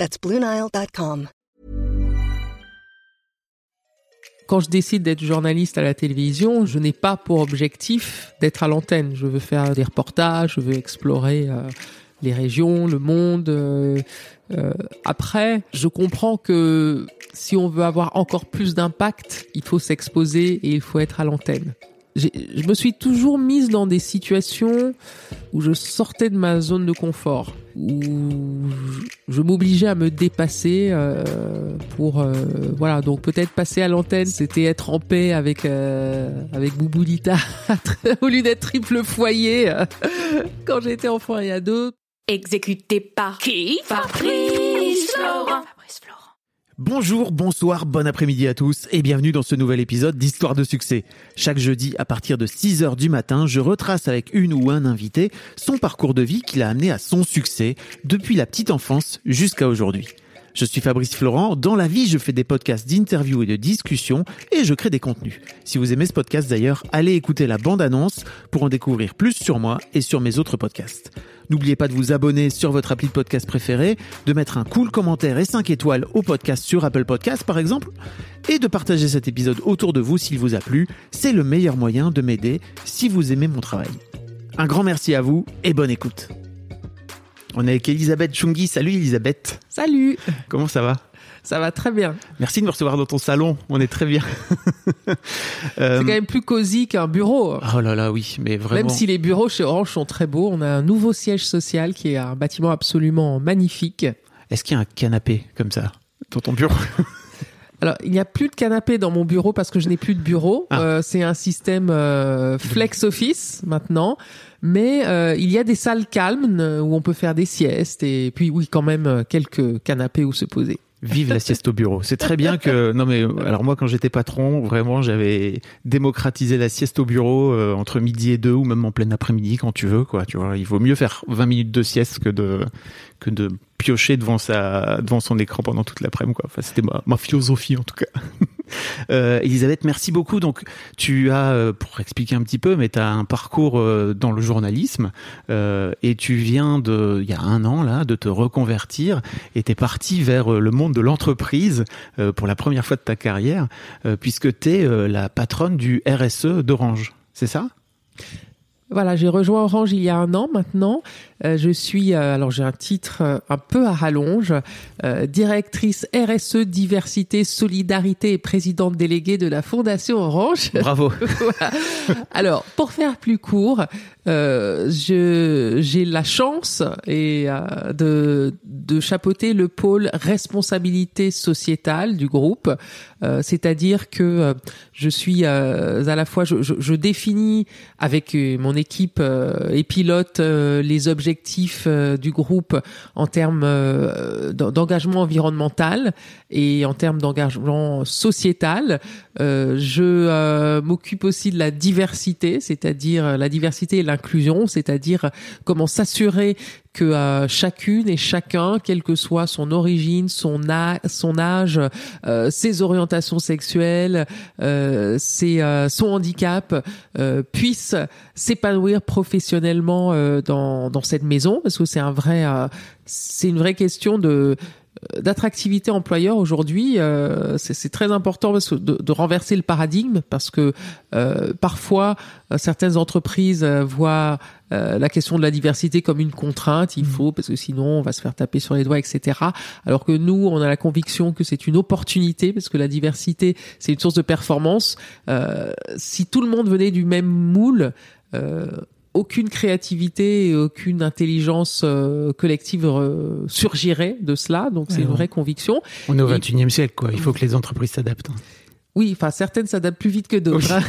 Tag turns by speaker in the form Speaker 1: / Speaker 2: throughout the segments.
Speaker 1: That's BlueNile.com.
Speaker 2: Quand je décide d'être journaliste à la télévision, je n'ai pas pour objectif d'être à l'antenne. Je veux faire des reportages, je veux explorer euh, les régions, le monde. Euh, euh, après, je comprends que si on veut avoir encore plus d'impact, il faut s'exposer et il faut être à l'antenne. Je me suis toujours mise dans des situations où je sortais de ma zone de confort, où je m'obligeais à me dépasser euh, pour euh, voilà donc peut-être passer à l'antenne, c'était être en paix avec euh, avec Bouboulita au lieu d'être triple foyer quand j'étais enfant et ado.
Speaker 3: Exécuté par qui? Fabrice Florent.
Speaker 4: Bonjour, bonsoir, bon après-midi à tous et bienvenue dans ce nouvel épisode d'Histoire de succès. Chaque jeudi à partir de 6h du matin, je retrace avec une ou un invité son parcours de vie qui l'a amené à son succès depuis la petite enfance jusqu'à aujourd'hui. Je suis Fabrice Florent. Dans la vie, je fais des podcasts d'interviews et de discussions et je crée des contenus. Si vous aimez ce podcast d'ailleurs, allez écouter la bande-annonce pour en découvrir plus sur moi et sur mes autres podcasts. N'oubliez pas de vous abonner sur votre appli de podcast préféré, de mettre un cool commentaire et 5 étoiles au podcast sur Apple Podcasts par exemple, et de partager cet épisode autour de vous s'il vous a plu. C'est le meilleur moyen de m'aider si vous aimez mon travail. Un grand merci à vous et bonne écoute. On est avec Elisabeth Chungi. Salut Elisabeth.
Speaker 2: Salut.
Speaker 4: Comment ça va?
Speaker 2: Ça va très bien.
Speaker 4: Merci de me recevoir dans ton salon. On est très bien.
Speaker 2: C'est quand même plus cosy qu'un bureau.
Speaker 4: Oh là là, oui, mais vraiment.
Speaker 2: Même si les bureaux chez Orange sont très beaux, on a un nouveau siège social qui est un bâtiment absolument magnifique.
Speaker 4: Est-ce qu'il y a un canapé comme ça dans ton bureau
Speaker 2: alors, il n'y a plus de canapé dans mon bureau parce que je n'ai plus de bureau. Ah. Euh, c'est un système euh, flex office maintenant. Mais euh, il y a des salles calmes où on peut faire des siestes et puis oui, quand même quelques canapés où se poser.
Speaker 4: Vive la sieste au bureau. C'est très bien que non mais alors moi quand j'étais patron, vraiment j'avais démocratisé la sieste au bureau euh, entre midi et deux ou même en plein après-midi quand tu veux quoi, tu vois, il vaut mieux faire 20 minutes de sieste que de que de piocher devant sa devant son écran pendant toute l'après-midi quoi. C'était ma, philosophie en tout cas. Euh, Elisabeth, merci beaucoup. Donc, tu as, euh, pour expliquer un petit peu, mais tu as un parcours euh, dans le journalisme et tu viens de, il y a un an là, de te reconvertir et tu es parti vers le monde de l'entreprise pour la première fois de ta carrière, puisque tu es la patronne du RSE d'Orange. C'est ça?
Speaker 2: Voilà, j'ai rejoint Orange il y a un an maintenant. Euh, je suis, euh, alors j'ai un titre euh, un peu à rallonge, directrice RSE, diversité, solidarité et présidente déléguée de la Fondation Orange.
Speaker 4: Bravo.
Speaker 2: Alors, pour faire plus court, je j'ai la chance et de de chapeauter le pôle responsabilité sociétale du groupe, c'est-à-dire que je suis à la fois je, je, je définis avec mon équipe et pilote les objectifs euh, du groupe en termes euh, d'engagement environnemental et en termes d'engagement sociétal. Euh, je m'occupe aussi de la diversité, c'est-à-dire la diversité et l'inclusion, c'est-à-dire comment s'assurer que chacune et chacun, quelle que soit son origine, son, âge, euh, ses orientations sexuelles, euh, ses, euh, son handicap, puisse s'épanouir professionnellement dans, dans cette maison, parce que c'est un vrai, c'est une vraie question de d'attractivité employeur aujourd'hui, euh, c'est très important de, de, renverser le paradigme parce que euh, parfois euh, certaines entreprises voient la question de la diversité comme une contrainte, il mmh. faut parce que sinon on va se faire taper sur les doigts, etc. Alors que nous, on a la conviction que c'est une opportunité parce que la diversité c'est une source de performance. si tout le monde venait du même moule, aucune créativité et aucune intelligence euh, collective euh, surgirait de cela. Donc c'est une vraie conviction.
Speaker 4: On est au 21e siècle, quoi. Il faut que les entreprises s'adaptent.
Speaker 2: Oui, enfin certaines s'adaptent plus vite que d'autres. Hein.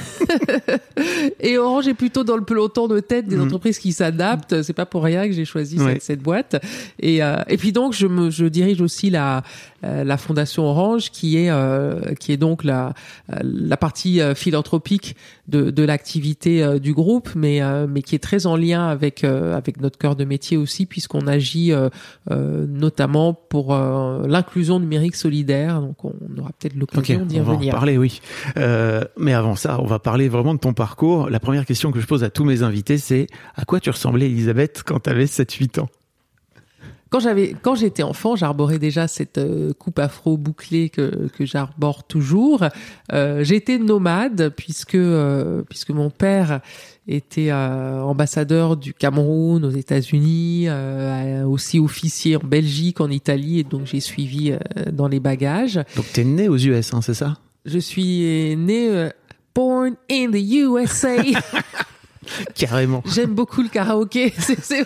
Speaker 2: et Orange est plutôt dans le peloton de tête des mm. entreprises qui s'adaptent. C'est pas pour rien que j'ai choisi cette, boîte. Et, euh, et puis donc je me je dirige aussi la la Fondation Orange, qui est euh, qui est donc la la partie philanthropique de, de l'activité du groupe, mais mais qui est très en lien avec avec notre cœur de métier aussi, puisqu'on agit notamment pour l'inclusion numérique solidaire. Donc on aura peut-être l'occasion d'y revenir.
Speaker 4: On va en parler, oui. mais avant ça, on va parler vraiment de ton parcours. La première question que je pose à tous mes invités, c'est à quoi tu ressemblais, Elisabeth, quand tu avais 7-8 ans?
Speaker 2: Quand j'avais, quand j'étais enfant, j'arborais déjà cette euh, coupe afro bouclée que, que j'arbore toujours. Euh, j'étais nomade puisque euh, puisque mon père était ambassadeur du Cameroun aux États-Unis, aussi officier en Belgique, en Italie, et donc j'ai suivi dans les bagages.
Speaker 4: Donc t'es né aux US, hein, c'est ça?
Speaker 2: Je suis né born in the USA.
Speaker 4: Carrément.
Speaker 2: J'aime beaucoup le karaoké. C'est,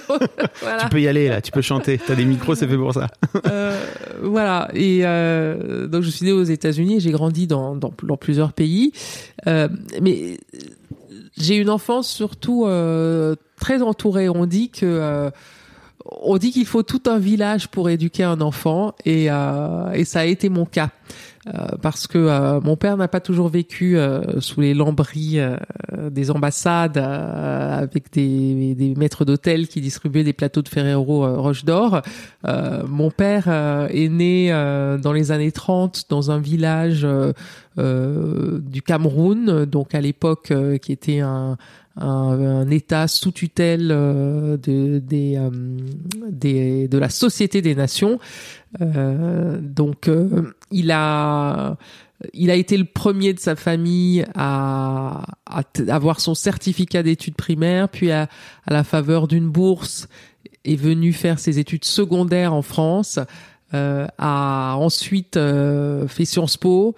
Speaker 4: voilà. Tu peux y aller là, tu peux chanter. T'as des micros, c'est fait pour ça.
Speaker 2: euh, voilà. Et euh, donc je suis né aux États-Unis. J'ai grandi dans, dans, dans, plusieurs pays, euh, mais j'ai une enfance surtout euh, très entourée. On dit que euh, on dit qu'il faut tout un village pour éduquer un enfant, et, euh, et ça a été mon cas. Euh, parce que euh, mon père n'a pas toujours vécu euh, sous les lambris des ambassades avec des, des maîtres d'hôtel qui distribuaient des plateaux de Ferrero Roche d'Or. mon père est né dans les années 30 dans un village du Cameroun, donc à l'époque qui était un, un, État sous tutelle de, des, des, de la Société des Nations. Euh, donc, euh, il a il a été le premier de sa famille à, à avoir son certificat d'études primaires, puis à, à la faveur d'une bourse est venu faire ses études secondaires en France, euh, a ensuite euh, fait Sciences Po,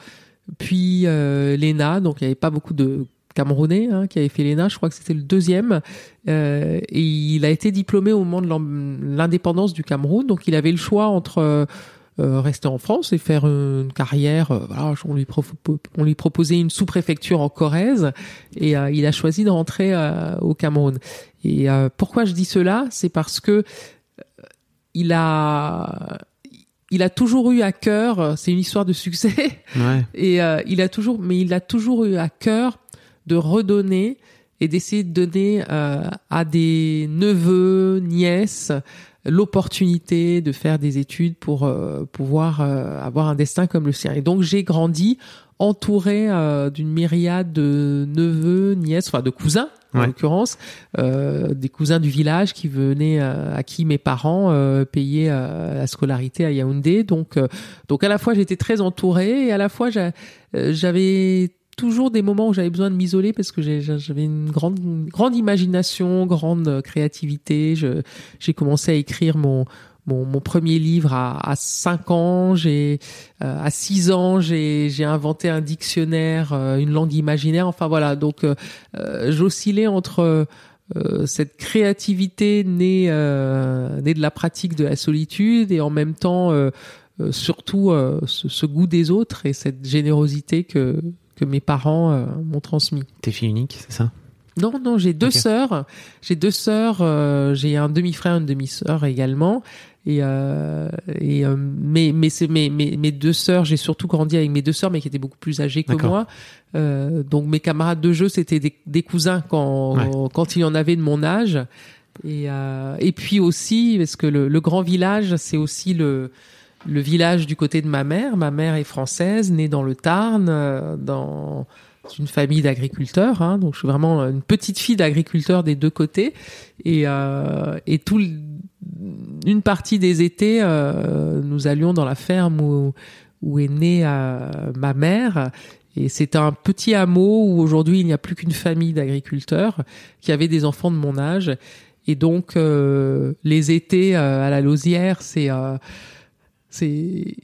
Speaker 2: puis euh, l'ENA, donc il n'y avait pas beaucoup de Camerounais hein, qui avait fait l'ENA, je crois que c'était le deuxième, euh, et il a été diplômé au moment de l'indépendance du Cameroun, donc il avait le choix entre euh, euh, rester en France et faire une carrière. voilà, on lui, on lui proposait une sous-préfecture en Corrèze et il a choisi de rentrer au Cameroun. Et pourquoi je dis cela? C'est parce que il a il a toujours eu à cœur, c'est une histoire de succès, ouais. et il a toujours, mais il a toujours eu à cœur de redonner et d'essayer de donner euh, à des neveux, nièces, l'opportunité de faire des études pour euh, pouvoir euh, avoir un destin comme le sien. Et donc j'ai grandi entouré d'une myriade de neveux, nièces, enfin de cousins en l'occurrence, des cousins du village qui venaient à qui mes parents payaient la scolarité à Yaoundé. Donc donc à la fois j'étais très entouré et à la fois j'avais toujours des moments où j'avais besoin de m'isoler parce que j'avais une grande, grande imagination, grande créativité. J'ai commencé à écrire mon, mon, mon, premier livre à, à 5 ans, j'ai euh, à 6 ans, j'ai inventé un dictionnaire, euh, une langue imaginaire. Enfin voilà, donc euh, j'oscillais entre cette créativité née, née de la pratique de la solitude et en même temps surtout ce, ce, goût des autres et cette générosité que que mes parents euh, m'ont transmis.
Speaker 4: T'es fille unique, c'est ça?
Speaker 2: Non, non, j'ai deux sœurs. J'ai deux sœurs. Euh, j'ai un demi-frère, une demi-sœur également. Et, euh, et mais mais c'est mes, mes, mes deux sœurs. J'ai surtout grandi avec mes deux sœurs, mais qui étaient beaucoup plus âgées que moi. donc mes camarades de jeu, c'était des, des, cousins quand quand il y en avait de mon âge. Et et puis aussi parce que le, le grand village, c'est aussi le le village du côté de ma mère. Ma mère est française, née dans le Tarn, euh, dans une famille d'agriculteurs. Hein, donc je suis vraiment une petite fille d'agriculteurs des deux côtés. Et, euh, et tout, une partie des étés, euh, nous allions dans la ferme où, où est née euh, ma mère. Et c'était un petit hameau où aujourd'hui il n'y a plus qu'une famille d'agriculteurs qui avait des enfants de mon âge. Et donc euh, les étés à la Lausière, c'est c'est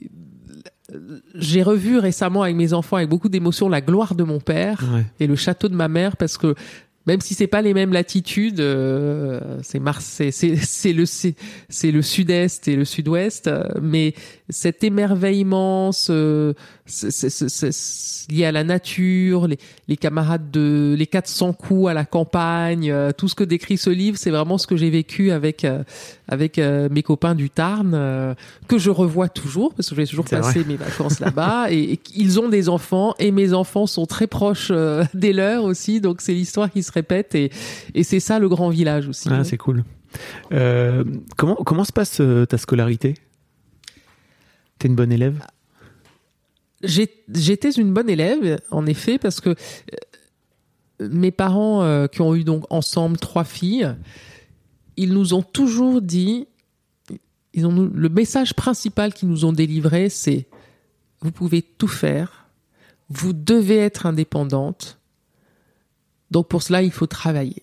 Speaker 2: j'ai revu récemment avec mes enfants avec beaucoup d'émotion la gloire de mon père et le château de ma mère parce que même si c'est pas les mêmes latitudes, euh, c'est Marseille, c'est c'est le c'est le sud-est et le sud-ouest, mais cet émerveillement, ce, lié à la nature, les, les camarades de les 400 coups à la campagne, euh, tout ce que décrit ce livre, c'est vraiment ce que j'ai vécu avec euh, avec euh, mes copains du Tarn que je revois toujours parce que je vais toujours
Speaker 4: C'est vrai.
Speaker 2: mes vacances là-bas et, et ils ont des enfants et mes enfants sont très proches des leurs aussi donc c'est l'histoire qui se répète et, et c'est ça le grand village aussi.
Speaker 4: Ah, c'est cool. Comment, comment se passe ta scolarité? T'es une bonne élève?
Speaker 2: J'ai- J'étais une bonne élève, en effet, parce que euh, mes parents, euh, qui ont eu donc ensemble trois filles, ils nous ont toujours dit, le message principal qu'ils nous ont délivré, c'est vous pouvez tout faire, vous devez être indépendante, donc pour cela il faut travailler.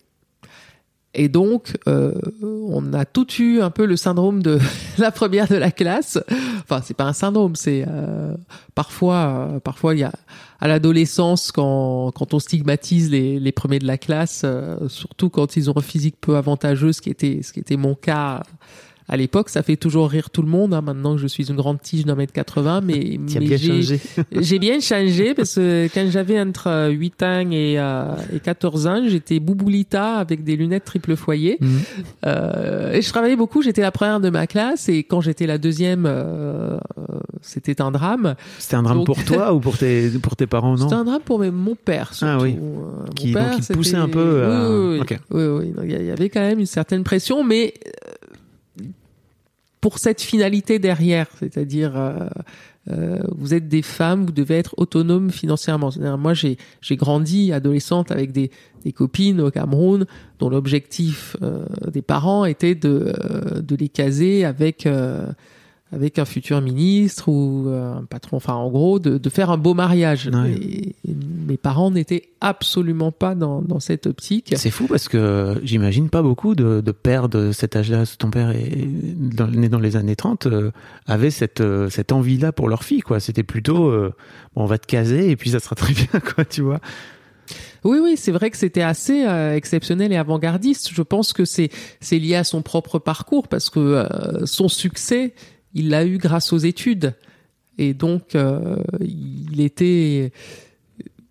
Speaker 2: Et donc, euh, on a tout eu un peu le syndrome de la première de la classe. Enfin, c'est pas un syndrome, c'est euh, parfois, euh, parfois il y a à l'adolescence quand quand on stigmatise les, les premiers de la classe, euh, surtout quand ils ont un physique peu avantageux, ce qui était ce qui était mon cas à l'époque, ça fait toujours rire tout le monde. Hein, maintenant que je suis une grande tige d'un mètre 80, mais, mais
Speaker 4: bien
Speaker 2: j'ai-
Speaker 4: changé.
Speaker 2: j'ai bien changé parce que quand j'avais entre euh, 8 ans et, euh, et 14 ans, j'étais bouboulita avec des lunettes triple foyer.
Speaker 4: Mhm.
Speaker 2: Euh, et je travaillais beaucoup, j'étais la première de ma classe et quand j'étais la deuxième, euh, euh, c'était un drame.
Speaker 4: C'était un drame
Speaker 2: Donc-
Speaker 4: pour toi ou pour tes, pour tes parents, non?
Speaker 2: C'était un drame pour mes- mon père surtout.
Speaker 4: Ah oui.
Speaker 2: Euh, mon
Speaker 4: Qui- donc,
Speaker 2: père,
Speaker 4: il te poussait un peu à-
Speaker 2: Oui, oui,
Speaker 4: Ok.
Speaker 2: oui, oui. Donc, Il y avait quand même une certaine pression, mais euh, pour cette finalité derrière, c'est-à-dire euh, euh, vous êtes des femmes, vous devez être autonomes financièrement. Moi, j'ai j'ai grandi adolescente avec des, des copines au Cameroun dont l'objectif euh, des parents était de, euh, de les caser avec euh, avec un futur ministre ou euh, un patron, enfin en gros, de, de faire un beau mariage.
Speaker 4: Ouais.
Speaker 2: Et, et mes parents n'étaient absolument pas dans, dans cette optique.
Speaker 4: C'est fou parce que j'imagine pas beaucoup de, de pères de cet âge-là. Ton père est dans- né dans les années 30, euh, avait cette, euh, cette envie-là pour leur fille, quoi. C'était plutôt, euh, bon, on va te caser et puis ça sera très bien, quoi, tu vois.
Speaker 2: Oui, oui, c'est vrai que c'était assez euh, exceptionnel et avant-gardiste. Je pense que c'est c'est lié à son propre parcours parce que euh, son succès, il l'a eu grâce aux études et donc euh, il était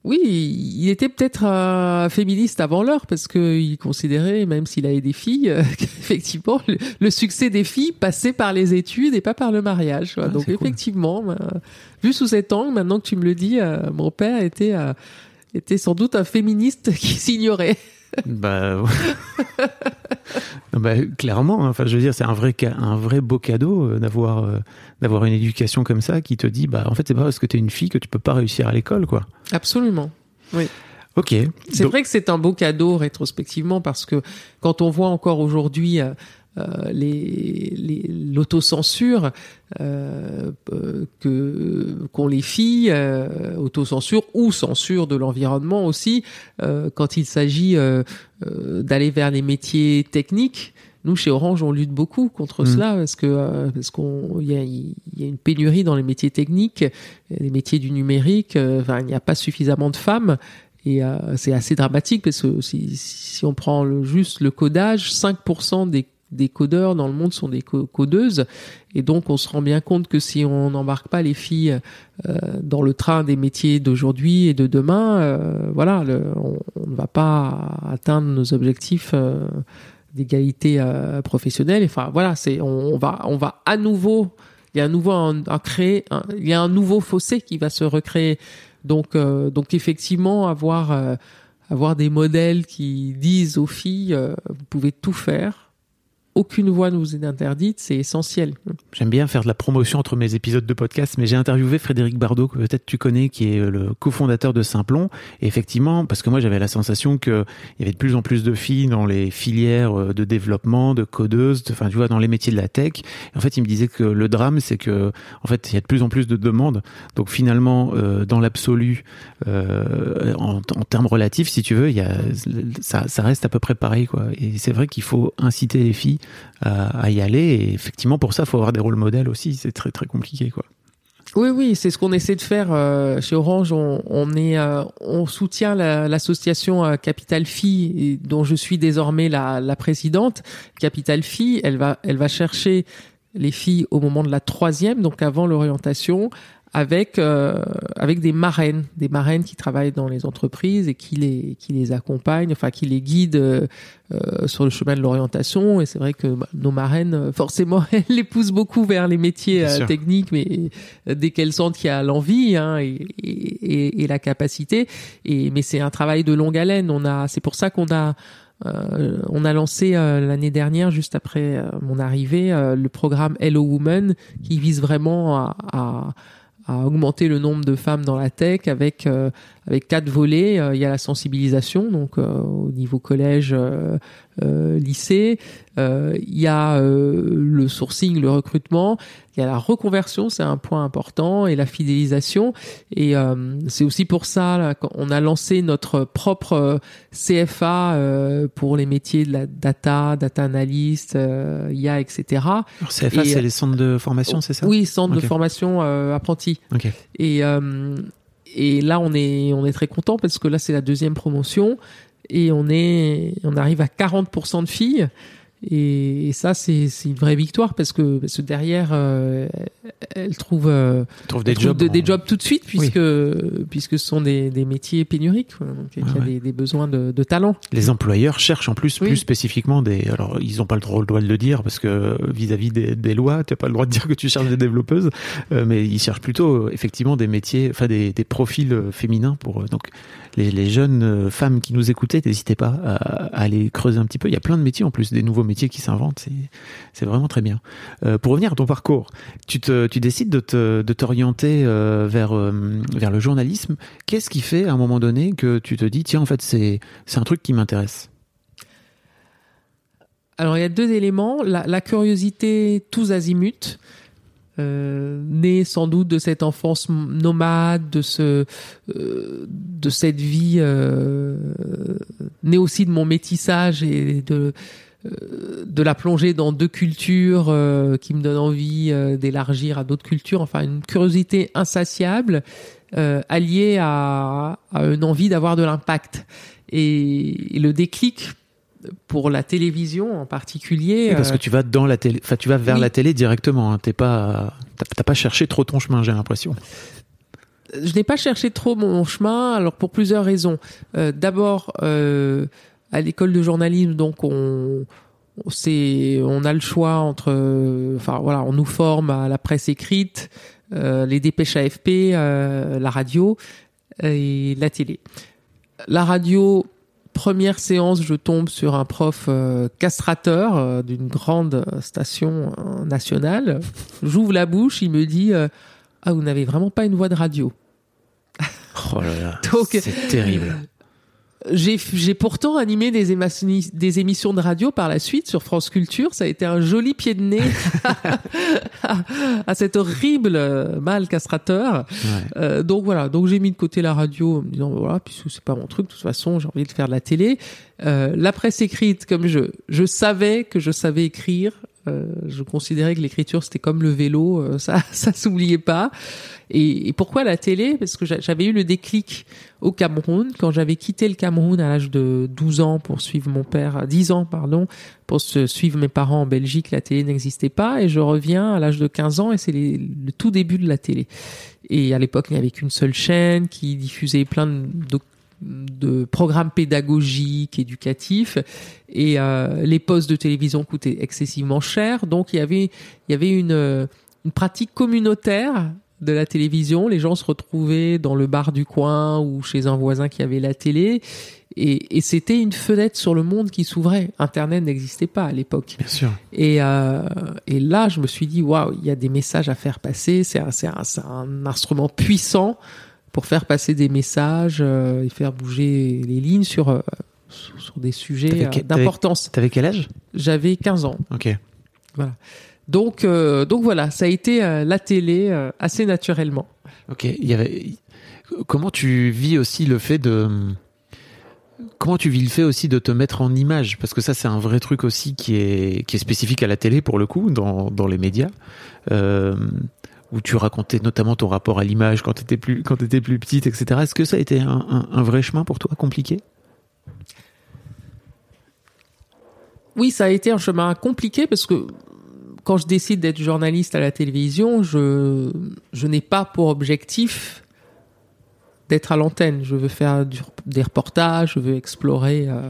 Speaker 2: oui, il était peut-être euh, féministe avant l'heure parce que il considérait, même s'il avait des filles, euh, qu'effectivement le, le succès des filles passait par les études et pas par le mariage.
Speaker 4: Ah,
Speaker 2: Donc
Speaker 4: cool.
Speaker 2: effectivement, euh, vu sous cet angle, maintenant que tu me le dis, euh, mon père était euh, était sans doute un féministe qui s'ignorait.
Speaker 4: Bah. Non, bah, clairement. hein. Enfin, je veux dire, c'est un vrai, un vrai beau cadeau euh, d'avoir, euh, d'avoir une éducation comme ça qui te dit, bah, en fait, c'est pas parce que t'es une fille que tu peux pas réussir à l'école, quoi.
Speaker 2: Absolument.
Speaker 4: Ok.
Speaker 2: C'est
Speaker 4: Donc-
Speaker 2: vrai que c'est un beau cadeau rétrospectivement parce que quand on voit encore aujourd'hui euh, les, les- l'autocensure euh, euh, que qu'ont les filles, euh, autocensure ou censure de l'environnement aussi, euh, quand il s'agit euh, euh, d'aller vers les métiers techniques. Nous, chez Orange, on lutte beaucoup contre
Speaker 4: Mm.
Speaker 2: cela parce que euh, parce qu'on il y a, y a une pénurie dans les métiers techniques, les métiers du numérique. euh, Enfin, il n'y a pas suffisamment de femmes et euh, c'est assez dramatique parce que si, si on prend le, juste le codage, 5% des, des codeurs dans le monde sont des co- codeuses. Et donc, on se rend bien compte que si on n'embarque pas les filles euh, dans le train des métiers d'aujourd'hui et de demain, euh, voilà, on, ne va pas atteindre nos objectifs euh, d'égalité euh, professionnelle. Enfin, voilà, c'est on, va on va à nouveau il y a un nouveau un, un créer un- il y a un nouveau fossé qui va se recréer. Donc euh, donc effectivement avoir euh, avoir des modèles qui disent aux filles vous pouvez tout faire. Aucune voix ne vous est interdite, c'est essentiel.
Speaker 4: J'aime bien faire de la promotion entre mes épisodes de podcast, mais j'ai interviewé Frédéric Bardot, que peut-être tu connais, qui est le cofondateur de Simplon. Et effectivement, parce que moi j'avais la sensation qu'il y avait de plus en plus de filles dans les filières euh, de développement, de codeuses, de- enfin tu vois, dans les métiers de la tech. Et en fait, il me disait que le drame, c'est que en fait, il y a de plus en plus de demandes. Donc finalement, euh, dans l'absolu, euh, en, en termes relatifs, si tu veux, il y a, ça, ça reste à peu près pareil, quoi. Et c'est vrai qu'il faut inciter les filles à, y aller. Et effectivement, pour ça, il faut avoir des rôles modèles aussi. C'est très très compliqué, quoi.
Speaker 2: Oui, oui, c'est ce qu'on essaie de faire euh, chez Orange. On, est, euh, on soutient la- l'association euh, Capital Filles, et dont je suis désormais la, présidente. Capital Filles, elle va, elle va chercher les filles au moment de la troisième, donc avant l'orientation, avec euh, avec des marraines, des marraines qui travaillent dans les entreprises et qui les qui les accompagnent, enfin qui les guident euh, euh, sur le chemin de l'orientation. Et c'est vrai que bah, nos marraines, euh, forcément, elles les poussent beaucoup vers les métiers euh, techniques, mais dès qu'elles sentent qu'il y a l'envie hein, et, et, et la capacité. Et mais c'est un travail de longue haleine. On a, c'est pour ça qu'on a euh, on a lancé euh, l'année dernière, juste après euh, mon arrivée, le programme Hello Woman, qui vise vraiment à, à, à augmenter le nombre de femmes dans la tech avec avec quatre volets. Euh, il y a la sensibilisation, donc euh, au niveau collège, euh, euh, lycée. Euh, il y a euh, le sourcing, le recrutement. Il y a la reconversion, c'est un point important, et la fidélisation. Et euh, c'est aussi pour ça qu'on a lancé notre propre CFA euh, pour les métiers de la data, data analyst, euh, IA, etc.
Speaker 4: Alors, CFA,
Speaker 2: Et,
Speaker 4: c'est les centres de formation, c'est ça?
Speaker 2: Oui, centre
Speaker 4: Ok.
Speaker 2: de formation euh, apprenti.
Speaker 4: Ok.
Speaker 2: Et, euh, et là, on est, on est très content parce que là, c'est la deuxième promotion et on est, on arrive à 40% de filles. Et, et ça, c'est, une vraie victoire parce que, parce que derrière, euh, elles trouvent, euh,
Speaker 4: des jobs.
Speaker 2: de-
Speaker 4: en-
Speaker 2: des jobs tout de suite puisque, puisque ce sont des, des métiers pénuriques. quoi. Donc, il y a
Speaker 4: Ah ouais.
Speaker 2: des, des besoins de, de talent.
Speaker 4: Les employeurs cherchent en plus
Speaker 2: Oui.
Speaker 4: plus spécifiquement des. Alors, ils n'ont pas le droit, le droit de le dire parce que vis-à-vis des, des lois, tu n'as pas le droit de dire que tu cherches des développeuses, euh, mais ils cherchent plutôt effectivement des métiers, enfin des, des profils euh, féminins pour. donc, les, les jeunes femmes qui nous écoutaient, n'hésitez pas à, à aller creuser un petit peu. Il y a plein de métiers en plus, des nouveaux métiers qui s'inventent. C'est, vraiment très bien. Euh, pour revenir à ton parcours, tu, décides de, te, de t'orienter euh, vers, euh, vers le journalisme. Qu'est-ce qui fait à un moment donné que tu te dis, tiens, en fait, c'est, un truc qui m'intéresse?
Speaker 2: Alors il y a deux éléments. La, curiosité tous azimuts, euh, née sans doute de cette enfance nomade, de ce, de cette vie, née aussi de mon métissage et de de la plongée dans deux cultures euh, qui me donne envie euh, d'élargir à d'autres cultures. Enfin, une curiosité insatiable euh, alliée à, à une envie d'avoir de l'impact. Et, et le déclic pour la télévision en particulier.
Speaker 4: Oui, parce
Speaker 2: euh,
Speaker 4: que tu vas dans la télé, enfin tu vas vers
Speaker 2: oui.
Speaker 4: la télé directement. Hein. T'es pas, t'as t'as pas cherché trop ton chemin, j'ai l'impression.
Speaker 2: je n'ai pas cherché trop mon chemin, alors pour plusieurs raisons. Euh, D'abord, euh, à l'école de journalisme, donc on, c'est- on a le choix entre, enfin voilà, on nous forme à la presse écrite, euh, les dépêches AFP, euh, la radio et la télé. La radio, première séance, je tombe sur un prof euh, castrateur euh, d'une grande station euh, nationale. J'ouvre la bouche, il me dit euh, ah vous n'avez vraiment pas une voix de radio.
Speaker 4: Oh là là, c'est terrible.
Speaker 2: J'ai, pourtant animé des, émissions de radio par la suite sur France Culture. Ça a été un joli pied de nez à, à cet horrible euh, mâle castrateur.
Speaker 4: Ouais.
Speaker 2: Euh, donc voilà, donc j'ai mis de côté la radio en me disant voilà, puisque c'est pas mon truc, de toute façon j'ai envie de faire de la télé. Euh, la presse écrite, comme je, je savais que je savais écrire, euh, je considérais que l'écriture c'était comme le vélo, euh, ça, ça s'oubliait pas. Et, pourquoi la télé? Parce que j'a- j'avais eu le déclic au Cameroun quand j'avais quitté le Cameroun à l'âge de 12 ans pour suivre mon père, 10 ans pardon, pour suivre mes parents en Belgique. La télé n'existait pas et je reviens à l'âge de 15 ans et c'est le tout début de la télé. Et à l'époque, il n'y avait qu'une seule chaîne qui diffusait plein de, programmes pédagogiques, éducatifs, et euh, les postes de télévision coûtaient excessivement cher. Donc il y avait, il y avait une, euh, une pratique communautaire de la télévision. Les gens se retrouvaient dans le bar du coin ou chez un voisin qui avait la télé. Et, et c'était une fenêtre sur le monde qui s'ouvrait. Internet n'existait pas à l'époque.
Speaker 4: Bien sûr.
Speaker 2: Et, euh, et là, je me suis dit, waouh, il y a des messages à faire passer. C'est un, un, un instrument puissant pour faire passer des messages euh, et faire bouger les lignes sur, euh, sur, sur des sujets euh, d'importance.
Speaker 4: T'avais quel âge?
Speaker 2: J'avais 15 ans.
Speaker 4: Ok.
Speaker 2: Donc, euh, donc voilà, ça a été euh, la télé euh, assez naturellement.
Speaker 4: Ok. Il y avait. Comment tu vis aussi le fait de. Comment tu vis le fait aussi de te mettre en image? Parce que ça, c'est un vrai truc aussi qui est, qui est spécifique à la télé, pour le coup, dans, dans les médias. Euh, où tu racontais notamment ton rapport à l'image quand tu étais plus, quand étais plus petite, etc. Est-ce que ça a été un, un- un vrai chemin pour toi, compliqué?
Speaker 2: Oui, ça a été un chemin compliqué parce que quand je décide d'être journaliste à la télévision, je, je n'ai pas pour objectif d'être à l'antenne. Je veux faire des reportages, je veux explorer euh,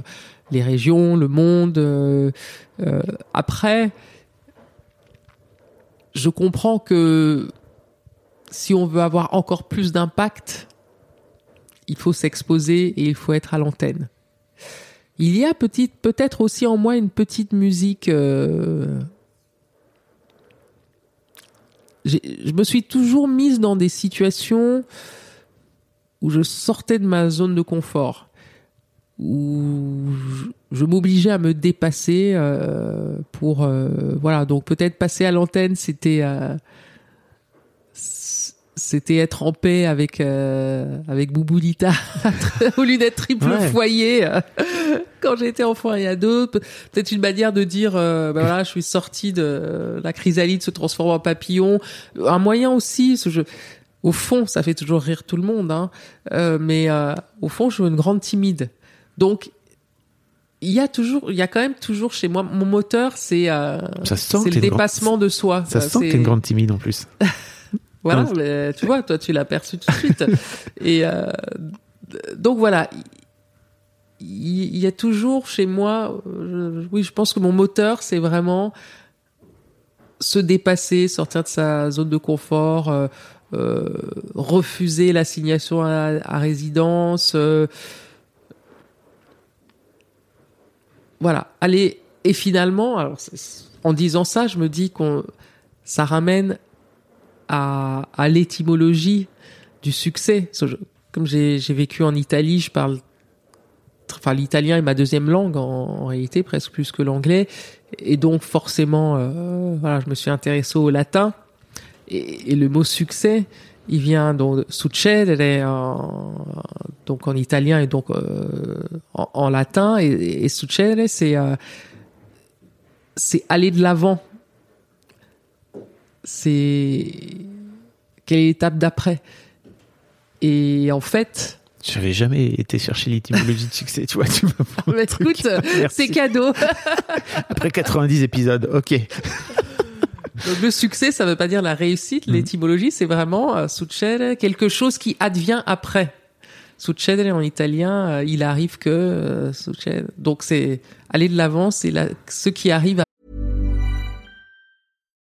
Speaker 2: les régions, le monde. euh, euh, après, je comprends que si on veut avoir encore plus d'impact, il faut s'exposer et il faut être à l'antenne. Il y a peut-être aussi en moi une petite musique. Je me suis toujours mise dans des situations où je sortais de ma zone de confort, où je, m'obligeais à me dépasser euh, pour euh, voilà. Donc peut-être passer à l'antenne, c'était euh, c'était être en paix avec euh, avec Bouboulita au lieu d'être triple
Speaker 4: Ouais.
Speaker 2: foyer euh, quand j'étais enfant et ado. Pe- Peut-être une manière de dire euh, ben voilà, je suis sortie de la chrysalide se transforme en papillon. Un moyen aussi, ce jeu. Au fond, ça fait toujours rire tout le monde, hein. Euh, mais euh, au fond, je suis une grande timide. Donc, il y a toujours, il y a quand même toujours chez moi, mon moteur, c'est euh,
Speaker 4: Ça
Speaker 2: c'est le
Speaker 4: grande-
Speaker 2: dépassement de soi.
Speaker 4: Ça
Speaker 2: Euh,
Speaker 4: se sent que t'es une grande timide en plus.
Speaker 2: voilà, mais tu vois, toi, tu l'as perçu tout de suite. Et euh, donc voilà, il y, a toujours chez moi, je- oui, je pense que mon moteur, c'est vraiment se dépasser, sortir de sa zone de confort, euh, euh, refuser l'assignation à, à résidence. euh, voilà, aller et finalement, alors en disant ça, je me dis qu'on ça ramène à, l'étymologie du succès. Comme j'ai vécu en Italie, je parle, enfin l'italien est ma deuxième langue en, réalité, presque plus que l'anglais, et donc forcément, euh, voilà, je me suis intéressé au latin et, le mot succès, il vient donc de succedere en, donc en italien et donc euh, en, latin et, et succedere euh, c'est aller de l'avant. C'est quelle est l'étape d'après Et en fait,
Speaker 4: J'avais jamais été chercher l'étymologie de succès, tu vois. Tu me prends
Speaker 2: bah, écoute,
Speaker 4: Merci.
Speaker 2: c'est cadeau.
Speaker 4: Après 90 épisodes, ok.
Speaker 2: Donc le succès, ça veut pas dire la réussite.
Speaker 4: Mhm.
Speaker 2: L'étymologie, c'est vraiment euh, quelque chose qui advient après. Succedere en italien, euh, il arrive que euh, succede. Donc c'est aller de l'avant, c'est la- ce qui arrive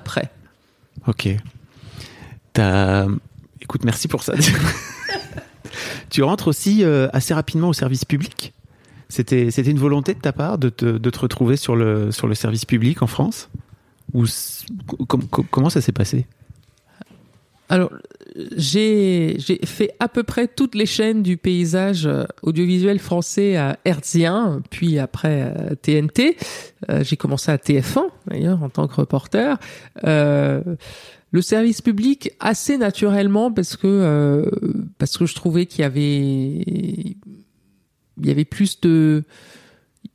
Speaker 2: Après.
Speaker 4: Ok. Écoute, merci pour ça. tu rentres aussi euh, assez rapidement au service public. C'était, une volonté de ta part de te, de te retrouver sur le, sur le service public en France? Ou c- com- com- comment ça s'est passé?
Speaker 2: Alors, j'ai fait à peu près toutes les chaînes du paysage euh, audiovisuel français à Herzien, puis après à TNT. Euh, j'ai commencé à TF1 d'ailleurs en tant que reporter. Euh, le service public assez naturellement parce que euh, parce que je trouvais qu'il y avait il y avait plus de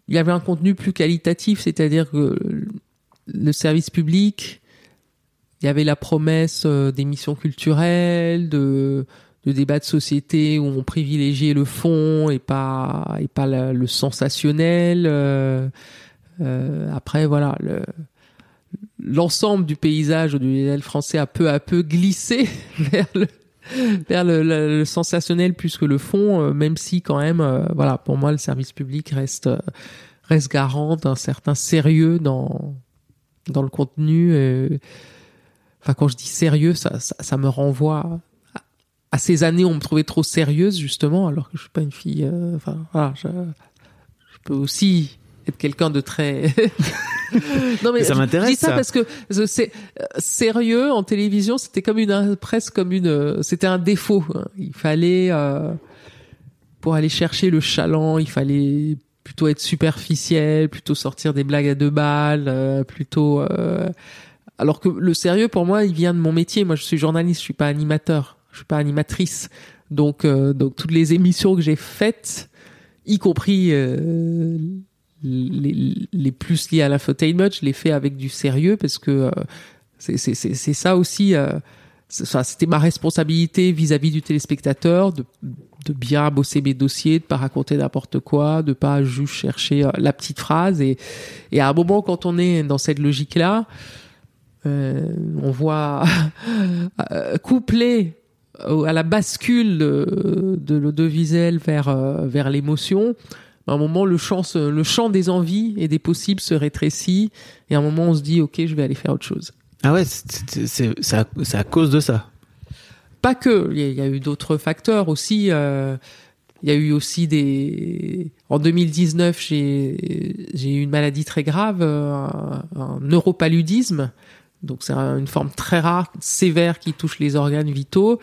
Speaker 2: il y avait un contenu plus qualitatif, c'est-à-dire que le service public il y avait la promesse euh, d'émissions culturelles, de, débats de société où on privilégiait le fond et pas et pas le sensationnel. euh, euh, après, voilà, le- l'ensemble du paysage audiovisuel français a peu à peu glissé vers le sensationnel plus que le fond, même si quand même, voilà, pour moi, le service public reste euh, garant d'un certain sérieux dans dans le contenu. Enfin, quand je dis sérieux, ça, ça, ça me renvoie à, à ces années où on me trouvait trop sérieuse, justement, alors que je suis pas une fille. euh, enfin, voilà, je, je peux aussi être quelqu'un de très. non mais,
Speaker 4: Mais ça m'intéresse,
Speaker 2: Je dis ça,
Speaker 4: ça.
Speaker 2: parce que je- c'est euh, sérieux en télévision, c'était comme une presque comme une, euh, c'était un défaut. hein. Il fallait euh, pour aller chercher le chaland, il fallait plutôt être superficiel, plutôt sortir des blagues à deux balles, euh, plutôt. euh, Alors que le sérieux pour moi, il vient de mon métier. Moi, je suis journaliste, je suis pas animateur, je suis pas animatrice. Donc, euh, donc toutes les émissions que j'ai faites, y compris euh, les, les plus liées à l'infotainment, je les fais avec du sérieux parce que euh, c'est ça aussi. euh, c'était ma responsabilité vis-à-vis du téléspectateur de, de bien bosser mes dossiers, de pas raconter n'importe quoi, de pas juste chercher euh, la petite phrase. Et, et à un moment, quand on est dans cette logique-là, on voit euh, couplé à la bascule de, de l'audiovisuel vers euh, vers l'émotion. À un moment, le champ, le champ des envies et des possibles se rétrécit, et à un moment, on se dit, ok, je vais aller faire autre chose.
Speaker 4: Ah ouais, c'est c'est- c'est c'est à, à cause de ça.
Speaker 2: pas que il y a, eu d'autres facteurs aussi euh, il y a eu aussi des en 2019 j'ai j'ai eu une maladie très grave euh, un, un neuropaludisme donc c'est un- une forme très rare sévère qui touche les organes vitaux.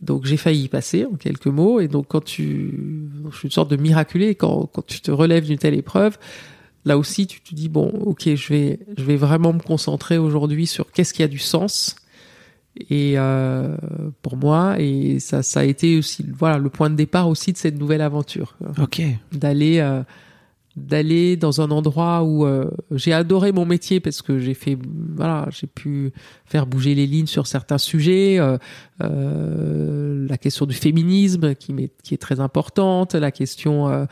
Speaker 2: Donc j'ai failli y passer en quelques mots. Et donc quand tu je suis une sorte de miraculé. Quand quand tu te relèves d'une telle épreuve là aussi tu te dis bon ok je vais je vais vraiment me concentrer aujourd'hui sur qu'est-ce qui a du sens. Et euh, pour moi. Et ça ça a été aussi voilà le point de départ aussi de cette nouvelle aventure.
Speaker 4: Ok.
Speaker 2: d'aller euh, d'aller dans un endroit où euh, j'ai adoré mon métier parce que j'ai fait voilà j'ai pu faire bouger les lignes sur certains sujets euh, euh, la question du féminisme qui m'est qui est très importante la question euh,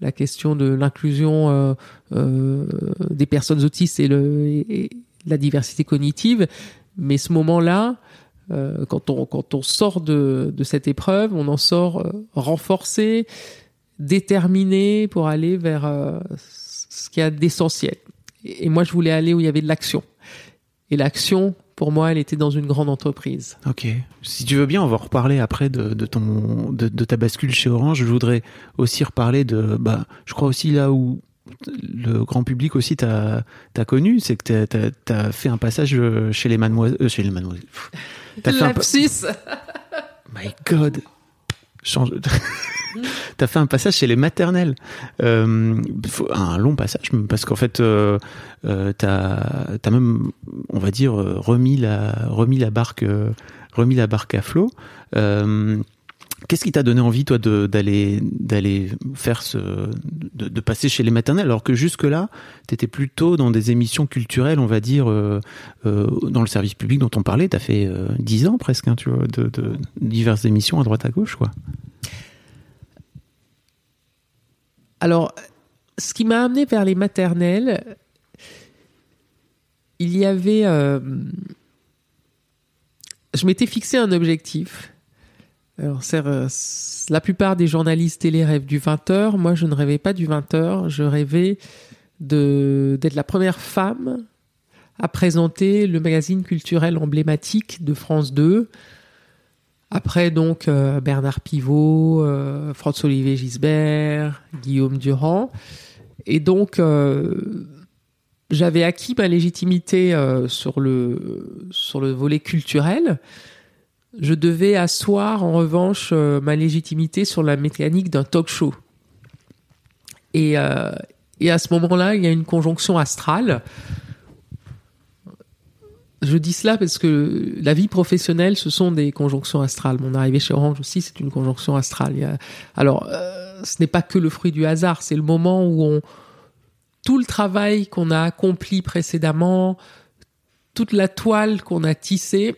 Speaker 2: la question de l'inclusion euh, euh, des personnes autistes et le et- la diversité cognitive. Mais ce moment-là euh, quand on quand on sort de de cette épreuve on en sort renforcé déterminé pour aller vers euh, ce qu'il y a d'essentiel. Et moi, je voulais aller où il y avait de l'action. Et l'action, pour moi, elle était dans une grande entreprise.
Speaker 4: Ok. Si tu veux bien, on va reparler après de, de ton de, de ta bascule chez Orange. Je voudrais aussi reparler de bah je crois aussi là où le grand public aussi t'a connu, c'est que t'as t'as t'as fait un passage euh, chez les mademoiselles euh, chez les mademoiselles. T'as fait un My God. Change. T'as fait un passage chez les maternelles, euh, un long passage parce qu'en fait, euh, euh, t'as as même, on va dire, remis la remis la barque remis la barque à flot. Euh, Qu'est-ce qui t'a donné envie, toi, d'aller d'aller faire ce, de, passer chez les maternelles, alors que jusque là, t'étais plutôt dans des émissions culturelles, on va dire, euh, euh, dans le service public dont on parlait. T'as fait euh, dix ans presque, hein, tu vois, de, de diverses émissions à droite à gauche, quoi.
Speaker 2: Alors, ce qui m'a amené vers les maternelles, il y avait... euh, je m'étais fixé un objectif. Euh, la plupart des journalistes télé rêvent du 20h. Moi, je ne rêvais pas du 20h. Je rêvais d'être la première femme à présenter le magazine culturel emblématique de France 2. Après, donc, euh, Bernard Pivot, euh, François-Olivier Gisbert, Guillaume Durand. Et donc, euh, j'avais acquis ma légitimité sur le volet culturel. Je devais asseoir, en revanche, euh, ma légitimité sur la mécanique d'un talk show. Et, euh, et à ce moment-là, il y a une conjonction astrale. Je dis cela parce que la vie professionnelle, ce sont des conjonctions astrales. Mon arrivée chez Orange aussi, c'est une conjonction astrale. Alors, euh, ce n'est pas que le fruit du hasard, c'est le moment où on tout le travail qu'on a accompli précédemment, toute la toile qu'on a tissée,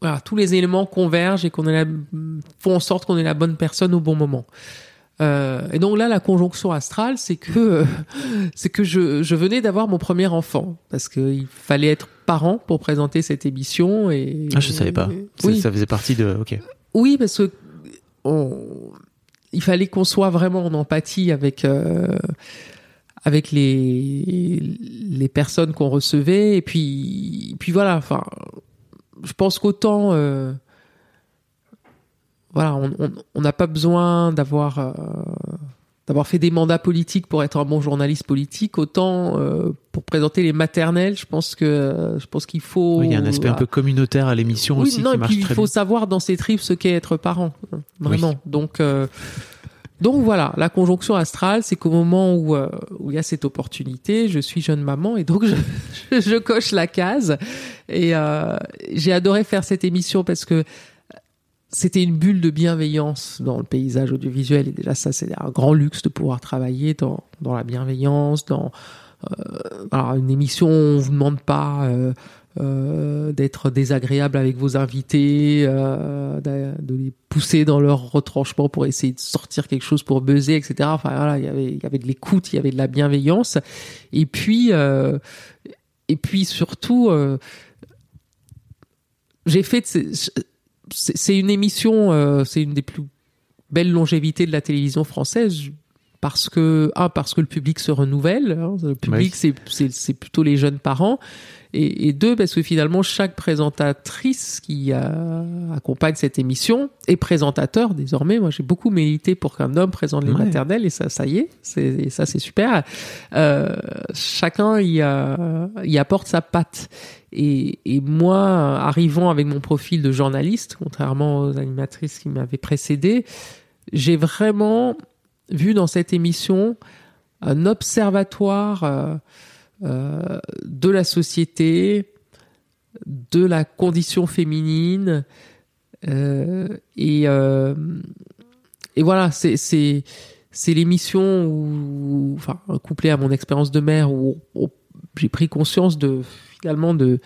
Speaker 2: voilà, tous les éléments convergent et qu'on la- font en sorte qu'on est la bonne personne au bon moment. Euh, et donc là, la conjonction astrale, c'est que c'est que je, je venais d'avoir mon premier enfant parce qu'il fallait être parent pour présenter cette émission et
Speaker 4: Ah, je savais pas. Ça,
Speaker 2: Oui,
Speaker 4: ça faisait partie de. Ok.
Speaker 2: oui, parce que on- il fallait qu'on soit vraiment en empathie avec euh, avec les les personnes qu'on recevait et puis puis voilà. Enfin, je pense qu'autant euh, voilà, on n'a pas besoin d'avoir euh, d'avoir fait des mandats politiques pour être un bon journaliste politique. Autant euh, pour présenter les maternelles, je pense que je pense qu'il faut.
Speaker 4: Oui, il y a un aspect un peu communautaire à l'émission
Speaker 2: Oui,
Speaker 4: aussi
Speaker 2: non,
Speaker 4: qui marche
Speaker 2: puis il faut
Speaker 4: bien.
Speaker 2: savoir dans ses tripes ce qu'est être parent, vraiment. Donc, Donc voilà, la conjonction astrale, c'est qu'au moment où euh, où il y a cette opportunité, je suis jeune maman et donc je, je coche la case. Et euh, j'ai adoré faire cette émission parce que c'était une bulle de bienveillance dans le paysage audiovisuel et déjà ça c'est un grand luxe de pouvoir travailler dans dans la bienveillance, dans euh, alors une émission on vous demande pas euh, d'être désagréable avec vos invités, euh, de, les pousser dans leur retranchement pour essayer de sortir quelque chose pour buzzer, etc. Enfin voilà, il y avait, il y avait de l'écoute, il y avait de la bienveillance, et puis euh, et puis surtout, euh, j'ai fait c'est une émission, euh, c'est une des plus belles longévités de la télévision française parce que un parce que le public se renouvelle, hein, le public
Speaker 4: Oui.
Speaker 2: c'est plutôt les jeunes parents et, et deux parce que finalement chaque présentatrice qui accompagne cette émission est présentateur désormais. Moi j'ai beaucoup milité pour qu'un homme présente les
Speaker 4: Ouais.
Speaker 2: maternelles et ça ça y est, c'est et ça c'est super. Euh, chacun y, y apporte sa patte. Et, et moi, arrivant avec mon profil de journaliste, contrairement aux animatrices qui m'avaient précédé, j'ai vraiment vu dans cette émission un observatoire euh, de la société, de la condition féminine, euh, et, euh, et voilà, c'est l'émission où, enfin, couplée à mon expérience de mère, où, où j'ai pris conscience de finalement de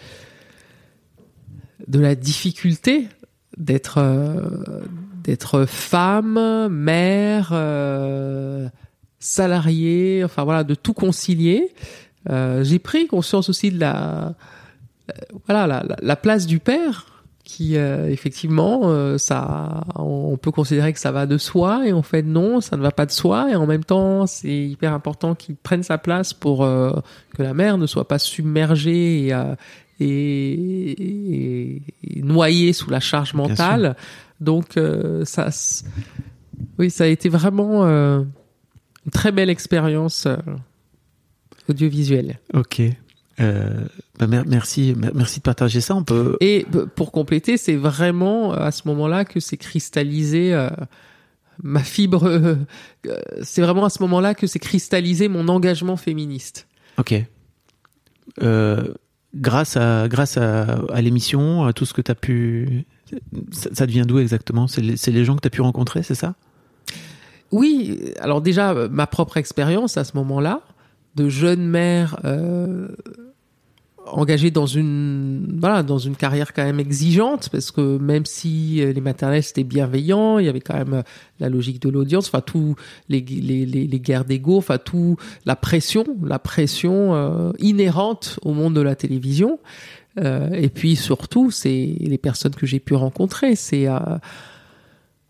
Speaker 2: de la difficulté d'être euh, d'être femme, mère, euh, salariée, enfin voilà, de tout concilier. Euh, j'ai pris conscience aussi de la euh, voilà la, la- la place du père qui euh, effectivement euh, ça on peut considérer que ça va de soi et en fait non ça ne va pas de soi et en même temps c'est hyper important qu'il prenne sa place pour euh, que la mère ne soit pas submergée et, euh, et, et- et noyée sous la charge mentale. donc euh, ça oui ça a été vraiment euh, une très belle expérience audiovisuelle
Speaker 4: Ok. Euh, bah, mer- merci, mer- merci de partager ça. On peut.
Speaker 2: Et pour compléter, c'est vraiment euh, à ce moment-là que s'est cristallisé euh, ma fibre. euh, c'est vraiment à ce moment-là que s'est cristallisé mon engagement féministe.
Speaker 4: Ok. Grâce à grâce à, à l'émission, à tout ce que tu as pu, ça, ça devient d'où exactement? C'est les, gens que tu as pu rencontrer, c'est ça?
Speaker 2: Oui, alors déjà ma propre expérience à ce moment-là de jeune mère euh, engagée dans une voilà dans une carrière quand même exigeante parce que même si euh, les maternelles c'était bienveillant, il y avait quand même euh, la logique de l'audience, enfin tout les, les, les, les guerres d'ego, enfin tout la pression, la pression euh, inhérente au monde de la télévision. Euh, et puis surtout, c'est les personnes que j'ai pu rencontrer, c'est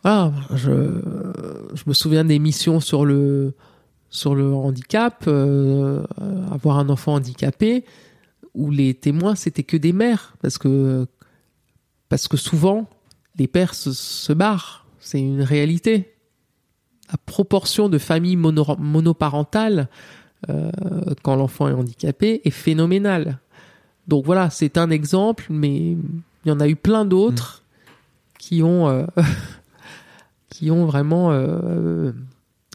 Speaker 2: voilà, je, je me souviens d'émissions sur le sur le handicap, euh, avoir un enfant handicapé, où les témoins c'était que des mères, parce que parce que souvent les pères se, se barrent, c'est une réalité. La proportion de familles mono- monoparentales euh, quand l'enfant est handicapé est phénoménale. Donc voilà, c'est un exemple, mais il y en a eu plein d'autres qui ont euh, qui ont vraiment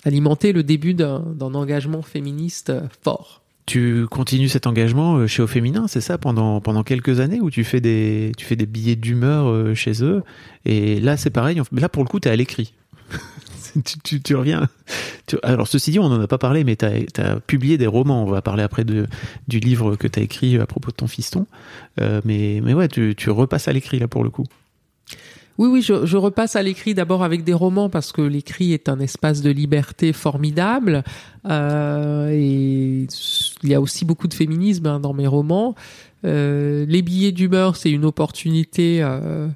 Speaker 2: alimenté le début d'un engagement féministe euh, fort.
Speaker 4: Tu continues cet engagement euh, chez Au Féminin, c'est ça, pendant, pendant quelques années où tu fais des, tu fais des billets d'humeur euh, chez eux? Et là, c'est pareil. Là, pour le coup, tu es à l'écrit. tu, reviens. alors, ceci dit, on n'en a pas parlé, mais tu as, publié des romans. On va parler après de, du livre que tu as écrit à propos de ton fiston. Mais, mais ouais, tu repasses à l'écrit, là, pour le coup.
Speaker 2: Oui, oui, je, repasse à l'écrit d'abord avec des romans parce que l'écrit est un espace de liberté formidable euh, et il y a aussi beaucoup de féminisme hein, dans mes romans. Euh, les billets d'humeur, c'est une opportunité euh,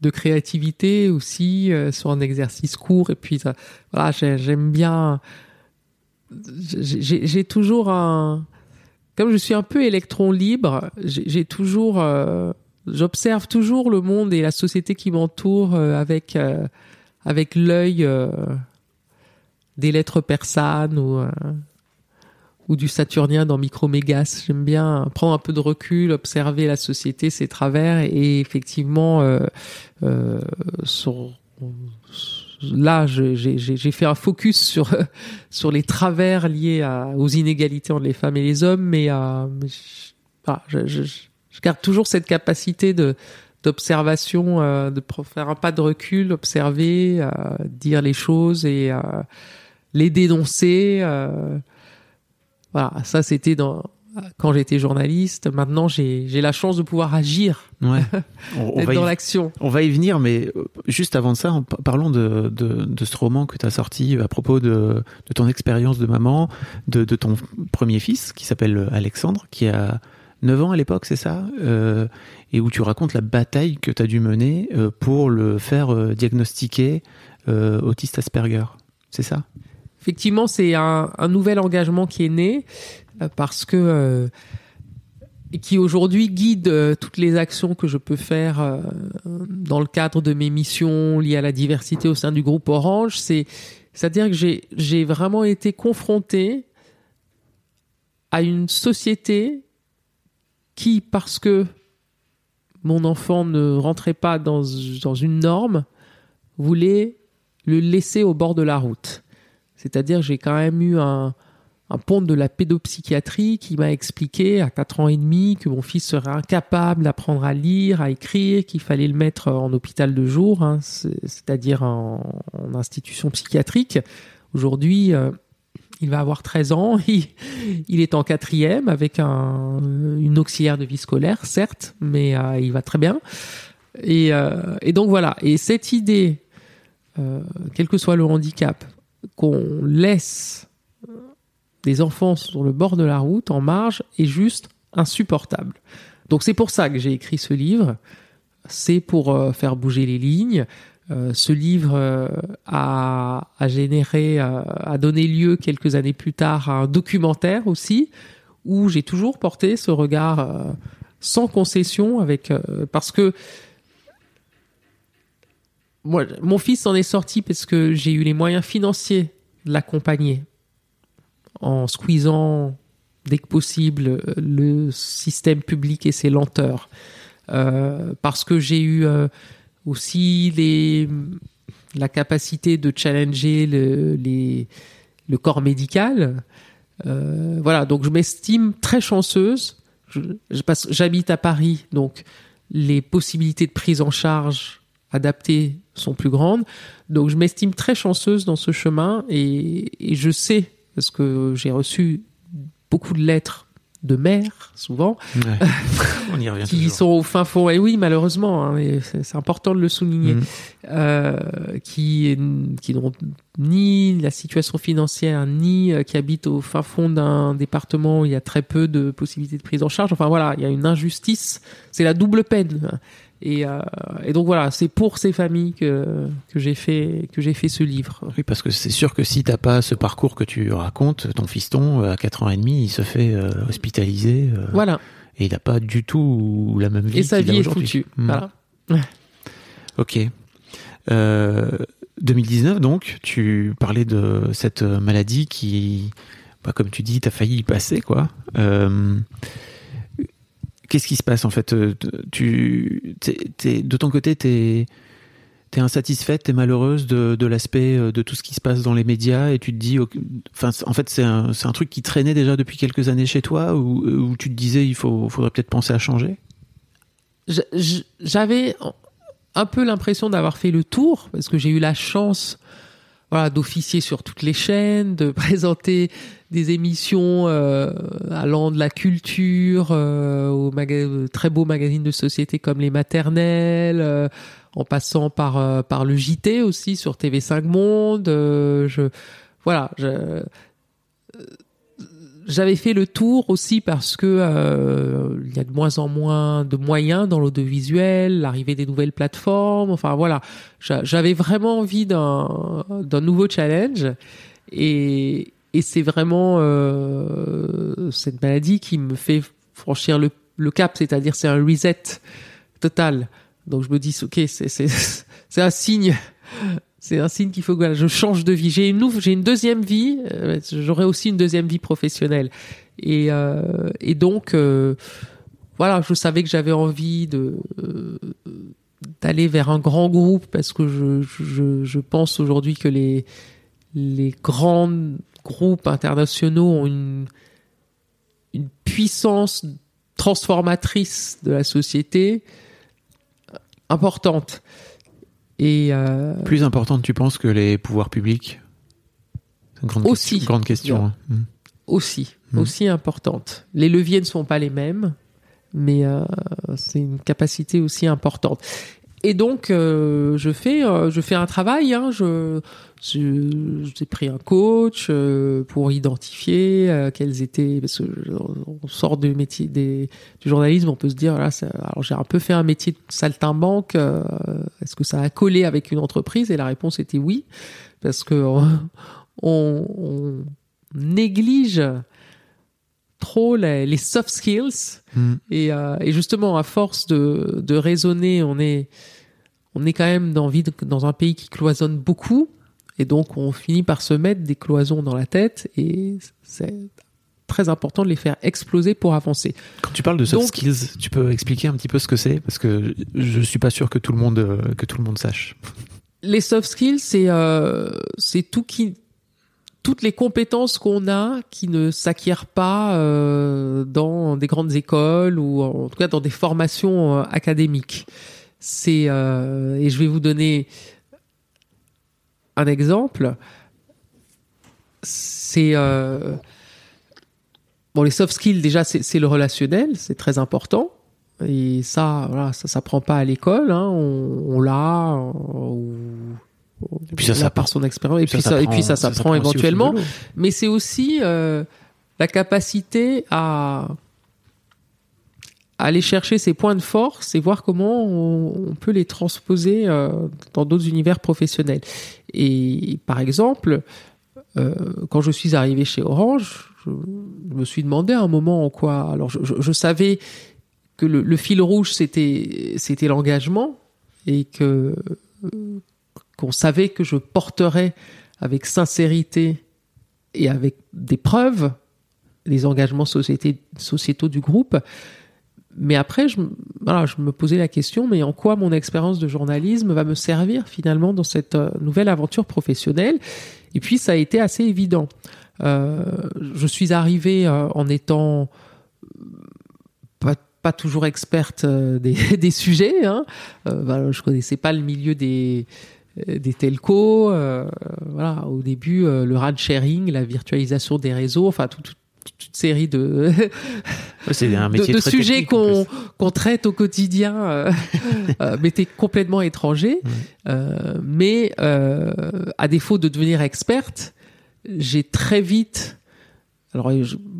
Speaker 2: de créativité aussi sur un exercice court et puis voilà, j'ai- j'aime bien. j'ai- toujours un, comme je suis un peu électron libre, j'ai toujours j'observe toujours le monde et la société qui m'entoure euh, avec euh, avec l'œil euh, des lettres persanes ou ou du saturnien dans Micromégas. J'aime bien prendre un peu de recul, observer la société, ses travers et effectivement euh, euh, là, j'ai fait un focus sur sur les travers liés à, aux inégalités entre les femmes et les hommes, mais, euh, mais je, je, je, je garde toujours cette capacité de d'observation, euh, de faire un pas de recul, observer, euh, dire les choses et euh, les dénoncer. voilà, ça c'était dans quand j'étais journaliste. Maintenant, j'ai la chance de pouvoir agir,
Speaker 4: Ouais. On, va
Speaker 2: dans l'action.
Speaker 4: on va y venir, mais juste avant ça, parlons de, de, de ce roman que tu as sorti à propos de, de ton expérience de maman, de, de ton premier fils qui s'appelle Alexandre, qui a 9 ans à l'époque, c'est ça Euh, Et où tu racontes la bataille que tu as dû mener euh, pour le faire euh, diagnostiquer autiste Asperger. C'est ça?
Speaker 2: Effectivement, c'est un, un nouvel engagement qui est né parce que et qui aujourd'hui guide toutes les actions que je peux faire dans le cadre de mes missions liées à la diversité au sein du groupe Orange. C'est c'est-à-dire que j'ai vraiment été confronté à une société qui, parce que mon enfant ne rentrait pas dans, dans une norme, voulait le laisser au bord de la route. C'est-à-dire j'ai quand même eu un, pont de la pédopsychiatrie qui m'a expliqué à 4 ans et demi que mon fils serait incapable d'apprendre à lire, à écrire, qu'il fallait le mettre en hôpital de jour, hein, c'est- c'est-à-dire en, en institution psychiatrique. Aujourd'hui, euh, il va avoir 13 ans, il, il est en quatrième avec un, une auxiliaire de vie scolaire, certes, mais euh, il va très bien. Et, euh, et donc voilà. Et cette idée, euh, quel que soit le handicap, qu'on laisse des enfants sur le bord de la route, en marge, est juste insupportable. Donc c'est pour ça que j'ai écrit ce livre. C'est pour faire bouger les lignes. Euh, ce livre euh, a, généré, euh, a donné lieu quelques années plus tard à un documentaire aussi, où j'ai toujours porté ce regard sans concession, avec parce que moi, mon fils s'en est sorti parce que j'ai eu les moyens financiers de l'accompagner en squeezant dès que possible le système public et ses lenteurs. Parce que j'ai eu aussi la capacité de challenger le, le corps médical. Euh, voilà, donc je m'estime très chanceuse. J'habite à Paris, donc les possibilités de prise en charge adaptées sont plus grandes. Donc je m'estime très chanceuse dans ce chemin et je sais, parce que j'ai reçu beaucoup de lettres de mères, souvent,
Speaker 4: Ouais. On y revient
Speaker 2: qui
Speaker 4: toujours.
Speaker 2: sont au fin fond. Et oui, malheureusement, hein, c'est important de le souligner,
Speaker 4: Mhm.
Speaker 2: euh, qui, qui n'ont ni la situation financière, ni euh, qui habitent au fin fond d'un département où il y a très peu de possibilités de prise en charge. Enfin voilà, il y a une injustice. C'est la double peine. Et, euh, et donc voilà, c'est pour ces familles que, que j'ai fait que j'ai fait ce livre.
Speaker 4: Oui, parce que c'est sûr que si t'as pas ce parcours que tu racontes, ton fiston, euh, à 4 ans et demi, il se fait euh, hospitaliser euh,
Speaker 2: Voilà.
Speaker 4: et il n'a pas du tout la même vie
Speaker 2: Et sa vie est foutue.
Speaker 4: Hmm.
Speaker 2: Voilà.
Speaker 4: Ok. Euh, 2019, donc, tu parlais de cette maladie qui, bah, comme tu dis, t'as failli y passer, quoi. Euh, Qu'est-ce qui se passe en fait Euh, Tu, de ton côté, t'es t'es insatisfaite, t'es malheureuse de, l'aspect euh, de tout ce qui se passe dans les médias et tu te dis, enfin, en fait, c'est un, truc qui traînait déjà depuis quelques années chez toi ou où tu te disais, il faudrait peut-être penser à changer?
Speaker 2: J'avais un peu l'impression d'avoir fait le tour parce que j'ai eu la chance voilà, d'officier sur toutes les chaînes, de présenter des émissions euh, allant de la culture euh, aux maga- très beaux magazines de société comme les maternelles, euh, en passant par euh, par le JT aussi sur TV5 Monde. euh, je voilà, je, euh, j'avais fait le tour aussi parce que euh, il y a de moins en moins de moyens dans l'audiovisuel, l'arrivée des nouvelles plateformes. Enfin voilà, J'a- j'avais vraiment envie d'un d'un nouveau challenge et et c'est vraiment euh, cette maladie qui me fait franchir le le cap, c'est-à-dire c'est un reset total. Donc je me dis ok, c'est c'est c'est un signe. C'est un signe qu'il faut que je change de vie. J'ai une, j'ai une deuxième vie. euh, J'aurai aussi une deuxième vie professionnelle. Et, euh, donc, euh, voilà, je savais que j'avais envie euh, d'aller vers un grand groupe parce que je, pense aujourd'hui que les, grands groupes internationaux ont une puissance transformatrice de la société importante. Et euh,
Speaker 4: Plus importante, tu penses, que les pouvoirs publics? C'est une grande
Speaker 2: Aussi.
Speaker 4: question. Grande question. hein. Mm.
Speaker 2: aussi,
Speaker 4: Hmm.
Speaker 2: aussi importante. Les leviers ne sont pas les mêmes, mais euh, c'est une capacité aussi importante. Et donc, euh, je fais, euh, je fais un travail. Hein, je, j'ai pris un coach euh, pour identifier euh, quels étaient. Parce que on sort du métier des, du journalisme, on peut se dire, voilà, ça- alors j'ai un peu fait un métier de saltimbanque. euh, Est-ce que ça a collé avec une entreprise? Et la réponse était oui, parce que on, on néglige trop les, les soft skills.
Speaker 4: Mm.
Speaker 2: et, euh, et justement à force de, de raisonner on est on est quand même dans, dans un pays qui cloisonne beaucoup. Et donc on finit par se mettre des cloisons dans la tête. Et c'est très important de les faire exploser pour avancer.
Speaker 4: Quand tu parles de soft
Speaker 2: Donc-
Speaker 4: skills, tu peux expliquer un petit peu ce que c'est? Parce que je suis pas sûr que tout le monde, euh, que tout le monde sache.
Speaker 2: les soft skills c'est euh, c'est tout qui toutes les compétences qu'on a qui ne s'acquièrent pas euh, dans des grandes écoles ou en tout cas dans des formations euh, académiques. C'est euh, et je vais vous donner un exemple. C'est bon les soft skills déjà c'est le relationnel, c'est très important. Et ça, voilà, ça s'apprend pas à l'école. Hein. On, l'a,
Speaker 4: Et puis ça s'apprend.
Speaker 2: par son expérience. Et puis ça, et puis ça
Speaker 4: fil de
Speaker 2: éventuellement mais c'est aussi euh, la capacité à aller chercher ses points de force et voir comment on, on peut les transposer euh, dans d'autres univers professionnels. Et par exemple, euh, quand je suis arrivé chez Orange, je, je me suis demandé à un moment en quoi. Alors, je, je- je savais que le, le fil rouge c'était c'était l'engagement et que qu'on savait que je porterais avec sincérité et avec des preuves les engagements sociétaux du groupe. Mais après, je, me- posais la question, mais en quoi mon expérience de journalisme va me servir finalement dans cette euh, nouvelle aventure professionnelle? Et puis, ça a été assez évident. Euh, je suis arrivée euh, en étant pas, toujours experte euh, des, sujets. Hein. Voilà, je connaissais pas le milieu des des telcos. euh, voilà, au début, euh, le RAN sharing, la virtualisation des réseaux, enfin tout- tout- toute série de
Speaker 4: Ouais, c'est un
Speaker 2: de,
Speaker 4: métier
Speaker 2: de
Speaker 4: très
Speaker 2: sujets qu'on qu'on traite au quotidien euh, euh, m'étaient complètement étrangers. Euh, mais euh, à défaut de devenir experte, j'ai très vite. Alors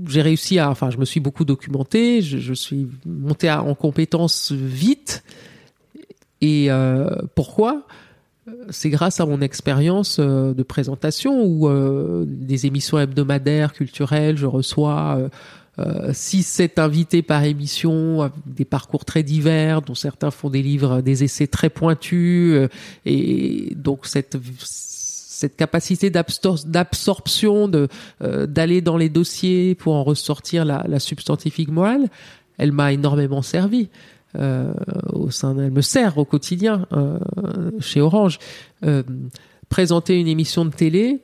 Speaker 2: j'ai réussi à, enfin je me suis beaucoup documenté, je, je suis monté à- en compétences vite. Et euh, pourquoi? C'est grâce à mon expérience euh, de présentation ou euh, des émissions hebdomadaires culturelles, je reçois euh, euh, 6-7 invités par émission, des parcours très divers, dont certains font des livres, des essais très pointus, et donc cette cette capacité d'absor- d'absorption, euh, d'aller dans les dossiers pour en ressortir la, la substantifique moelle, elle m'a énormément servi. Euh, au sein, de- elle me sert au quotidien euh, chez Orange. Euh, présenter une émission de télé,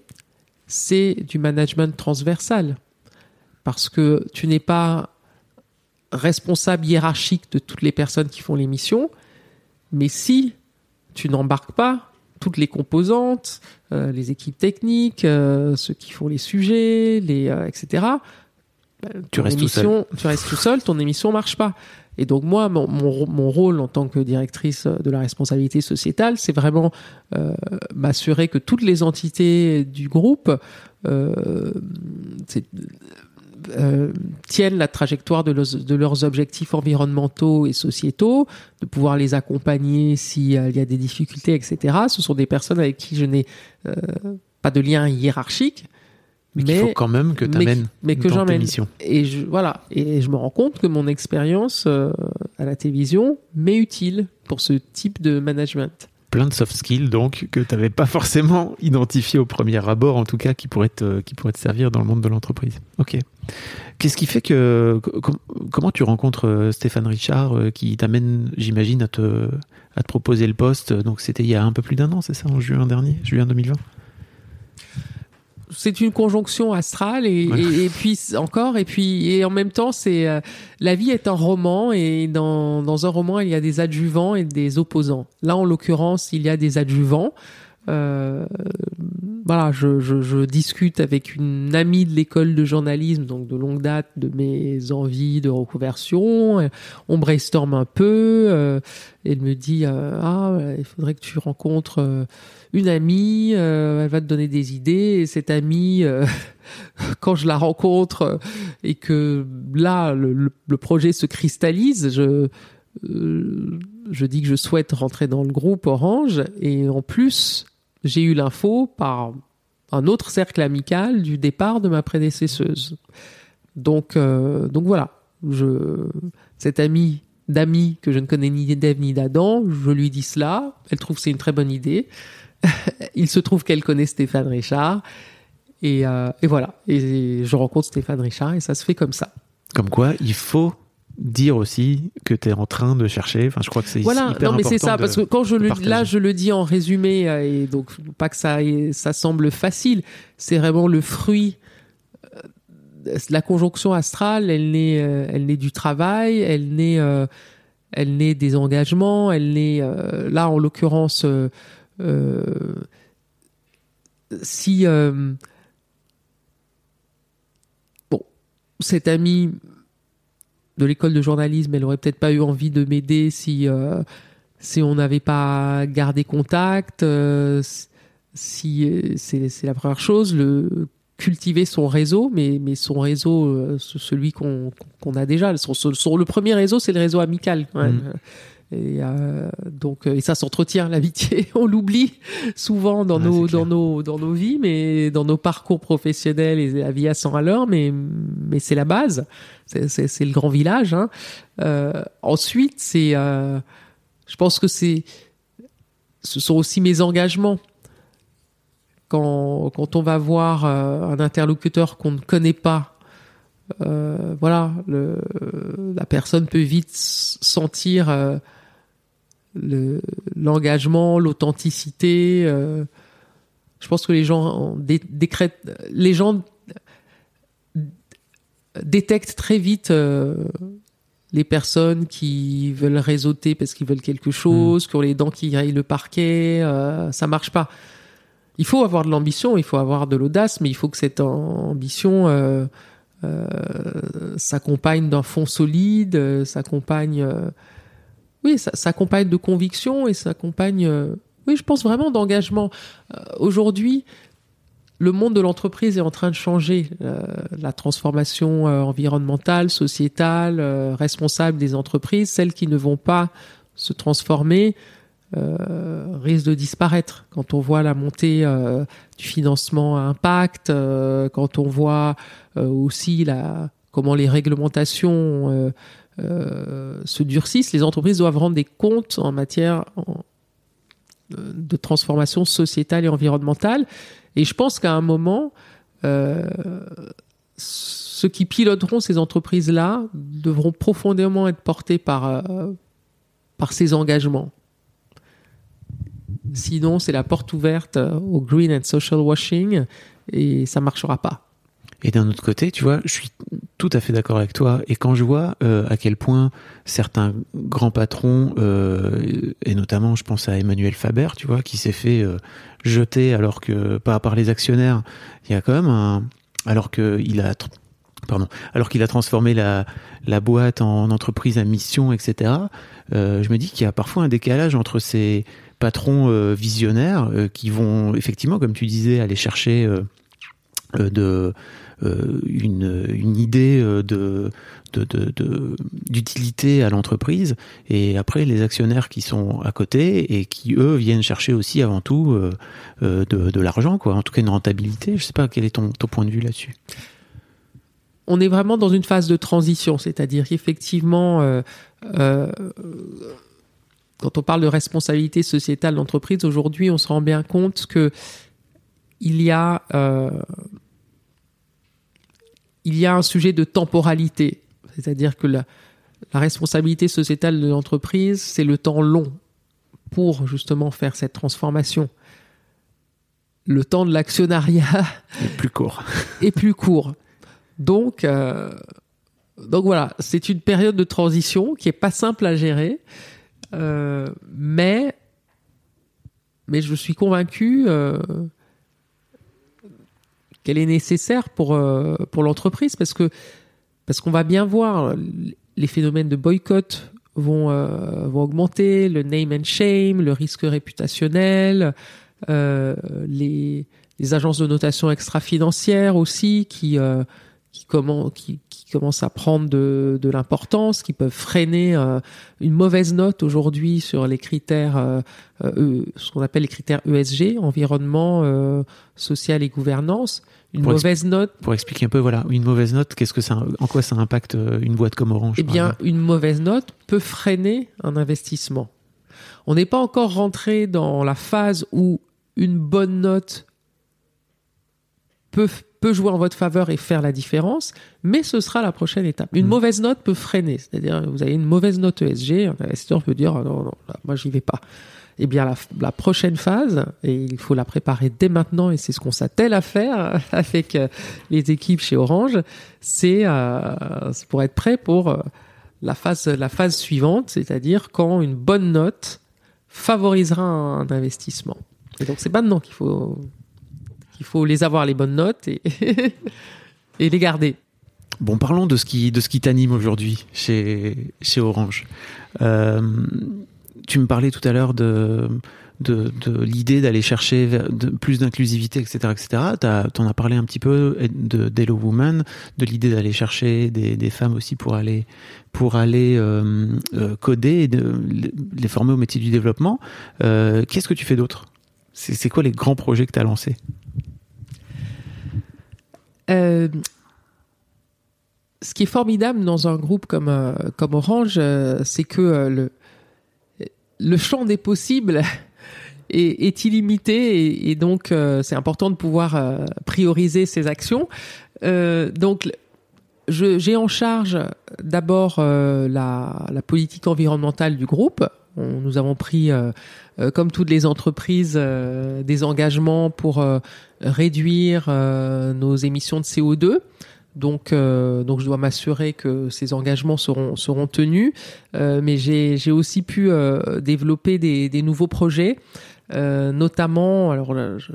Speaker 2: c'est du management transversal parce que tu n'es pas responsable hiérarchique de toutes les personnes qui font l'émission, mais si tu n'embarques pas toutes les composantes, euh, les équipes techniques, euh, ceux qui font les sujets, les euh, etc.
Speaker 4: Tu restes tout seul.
Speaker 2: Tu restes tout seul, ton émission marche pas. Et donc moi, mon, rôle en tant que directrice de la responsabilité sociétale, c'est vraiment euh, m'assurer que toutes les entités du groupe euh, euh, tiennent la trajectoire de leurs, objectifs environnementaux et sociétaux, de pouvoir les accompagner s'il y a des difficultés, etc. Ce sont des personnes avec qui je n'ai pas de lien hiérarchique,
Speaker 4: Mais qu'il faut quand même que tu
Speaker 2: mais-
Speaker 4: amènes
Speaker 2: mais que
Speaker 4: dans tes missions.
Speaker 2: et je, voilà, et je me rends compte que mon expérience euh, à la télévision m'est utile pour ce type de management.
Speaker 4: plein de soft skills donc que tu n'avais pas forcément identifié au premier abord, en tout cas, qui pourraient te, qui pourraient te servir dans le monde de l'entreprise. Ok. Qu'est-ce qui fait que comment tu rencontres euh, Stéphane Richard euh, qui t'amène, j'imagine, à te, à te proposer le poste? Donc c'était il y a un peu plus d'un an, c'est ça, en juin dernier, juin 2020
Speaker 2: c'est une conjonction astrale et, et, puis encore et puis et en même temps c'est euh, la vie est un roman et dans dans un roman il y a des adjuvants et des opposants. Là en l'occurrence il y a des adjuvants. Euh, voilà, je, je, je, discute avec une amie de l'école de journalisme, donc de longue date, de mes envies de reconversion. On brainstorm un peu. Euh, elle me dit ah il faudrait que tu rencontres une amie, euh, elle va te donner des idées, et cette amie, euh, quand je la rencontre euh, et que là le, projet se cristallise, je je dis que je souhaite rentrer dans le groupe Orange, et en plus j'ai eu l'info par un autre cercle amical du départ de ma prédécesseuse. Donc donc voilà, je cette amie d'amis que je ne connais ni d'Ève ni d'Adam, je lui dis cela, elle trouve que c'est une très bonne idée. il se trouve qu'elle connaît Stéphane Richard. Euh, et, voilà. Et je rencontre Stéphane Richard et ça se fait comme ça.
Speaker 4: Comme quoi, il faut dire aussi que tu es en train de chercher. Enfin, je crois que c'est
Speaker 2: voilà.
Speaker 4: hyper
Speaker 2: non, mais c'est ça parce que quand je le là, je le dis en résumé euh, et donc pas que ça ça semble facile. C'est vraiment le fruit. Euh, la conjonction astrale, elle naît, elle naît du travail, elle naît, elle naît des engagements, elle naît là en l'occurrence euh, si euh, bon, cette amie de l'école de journalisme, elle aurait peut-être pas eu envie de m'aider si euh, si on n'avait pas gardé contact. si c'est la première chose, le cultiver son réseau, mais mais son réseau, celui qu'on qu'on a déjà, son, le premier réseau, c'est le réseau amical. Mmh. Et euh, donc, euh, et ça s'entretient l'amitié. On l'oublie souvent dans nos dans nos dans nos vies, mais dans nos parcours professionnels et la vie à 100 à l'heure. Mais mais c'est la base. C'est c'est le grand village. Hein. Euh, ensuite, c'est euh, je pense que c'est ce sont aussi mes engagements. Quand quand on va voir euh, un interlocuteur qu'on ne connaît pas. Euh, voilà, le, la personne peut vite sentir l'engagement, l'authenticité. Euh, je pense que les gens décrètent, les gens détectent très vite euh, les personnes qui veulent réseauter parce qu'ils veulent quelque chose, qui ont les dents qui raillent le parquet. Euh, ça marche pas. Il faut avoir de l'ambition, il faut avoir de l'audace, mais il faut que cette ambition euh, s'accompagne d'un fond solide, s'accompagne oui, ça s'accompagne de conviction et s'accompagne, euh, oui, je pense vraiment d'engagement. Euh, aujourd'hui, le monde de l'entreprise est en train de changer. Euh, la transformation environnementale, sociétale, responsable des entreprises, celles qui ne vont pas se transformer, risquent de disparaître. Quand on voit la montée du financement à impact, quand on voit aussi la, comment les réglementations euh, se durcissent, les entreprises doivent rendre des comptes en matière de transformation sociétale et environnementale. Et je pense qu'à un moment, euh, ceux qui piloteront ces entreprises-là devront profondément être portés par, euh, par ces engagements. Sinon, c'est la porte ouverte au green and social washing et ça marchera pas.
Speaker 4: Et d'un autre côté, tu vois, je suis tout à fait d'accord avec toi. Et quand je vois euh, à quel point certains grands patrons, euh, et notamment je pense à Emmanuel Faber, tu vois, qui s'est fait euh, jeter alors que par, par les actionnaires, il y a quand même un, alors que il a pardon, alors qu'il a transformé la, la boîte en entreprise à mission, etc. Je me dis qu'il y a parfois un décalage entre ces patrons visionnaires qui vont effectivement, comme tu disais, aller chercher de une, une, idée euh, de d'utilité à l'entreprise. Et après les actionnaires qui sont à côté et qui eux viennent chercher aussi avant tout euh, de, l'argent quoi. En tout cas une rentabilité. Je sais pas quel est ton, ton point de vue là-dessus?
Speaker 2: On est vraiment dans une phase de transition c'est-à-dire qu'effectivement euh, quand on parle de responsabilité sociétale d'entreprise, aujourd'hui, on se rend bien compte que il y a euh, il y a un sujet de temporalité, c'est-à-dire que la, la responsabilité sociétale de l'entreprise, c'est le temps long pour justement faire cette transformation. Le temps de l'actionnariat
Speaker 4: est plus court.
Speaker 2: est plus court. Donc, euh, donc voilà, c'est une période de transition qui est pas simple à gérer, euh, mais mais je suis convaincu euh, qu'elle est nécessaire pour euh, pour l'entreprise parce que parce qu'on va bien voir les phénomènes de boycott vont euh, vont augmenter, le name and shame, le risque réputationnel, euh, les agences de notation extra-financières aussi qui qui, comment, qui, qui commencent à prendre de, de l'importance, qui peuvent freiner une mauvaise note aujourd'hui sur les critères, ce qu'on appelle les critères ESG, environnement, social et gouvernance. Une
Speaker 4: Pour
Speaker 2: mauvaise note,
Speaker 4: Pour expliquer un peu, voilà, une mauvaise note, qu'est-ce que ça, en quoi ça impacte euh, une boîte comme Orange
Speaker 2: eh bien, une mauvaise note peut freiner un investissement. On n'est pas encore rentré dans la phase où une bonne note peut, peut jouer en votre faveur et faire la différence, mais ce sera la prochaine étape. Une
Speaker 4: Mm.
Speaker 2: mauvaise note peut freiner, c'est-à-dire vous avez une mauvaise note ESG, un investisseur peut dire Ah non, non, là, moi j'y vais pas. Eh bien, la, prochaine phase, et il faut la préparer dès maintenant, et c'est ce qu'on s'attelle à faire avec euh, les équipes chez Orange, c'est euh, pour être prêt pour euh, la phase, la phase suivante, c'est-à-dire quand une bonne note favorisera un, investissement. Et donc c'est maintenant qu'il faut qu'il faut les avoir les bonnes notes et, les garder.
Speaker 4: Bon, parlons de ce qui, qui t'anime aujourd'hui chez, chez Orange. Tu me parlais tout à l'heure de, de, l'idée d'aller chercher plus d'inclusivité, etc., etc. T'en as parlé un petit peu de d'Hello Woman, de l'idée d'aller chercher des, des femmes aussi pour aller, pour aller euh, euh, coder et les former au métier du développement. Euh, Qu'est-ce que tu fais d'autre? C'est quoi les grands projets que tu as lancés
Speaker 2: ce qui est formidable dans un groupe comme, comme Orange, c'est que le, le champ des possibles est, illimité et, donc euh, c'est important de pouvoir euh, prioriser ses actions. Euh, donc j'ai en charge d'abord euh, la, la politique environnementale du groupe. Nous avons pris, euh, comme toutes les entreprises, des engagements pour réduire nos émissions de CO2. Donc, euh, donc je dois m'assurer que ces engagements seront seront tenus. Euh, mais j'ai aussi pu euh, développer des, des nouveaux projets, euh, notamment. Alors là, je,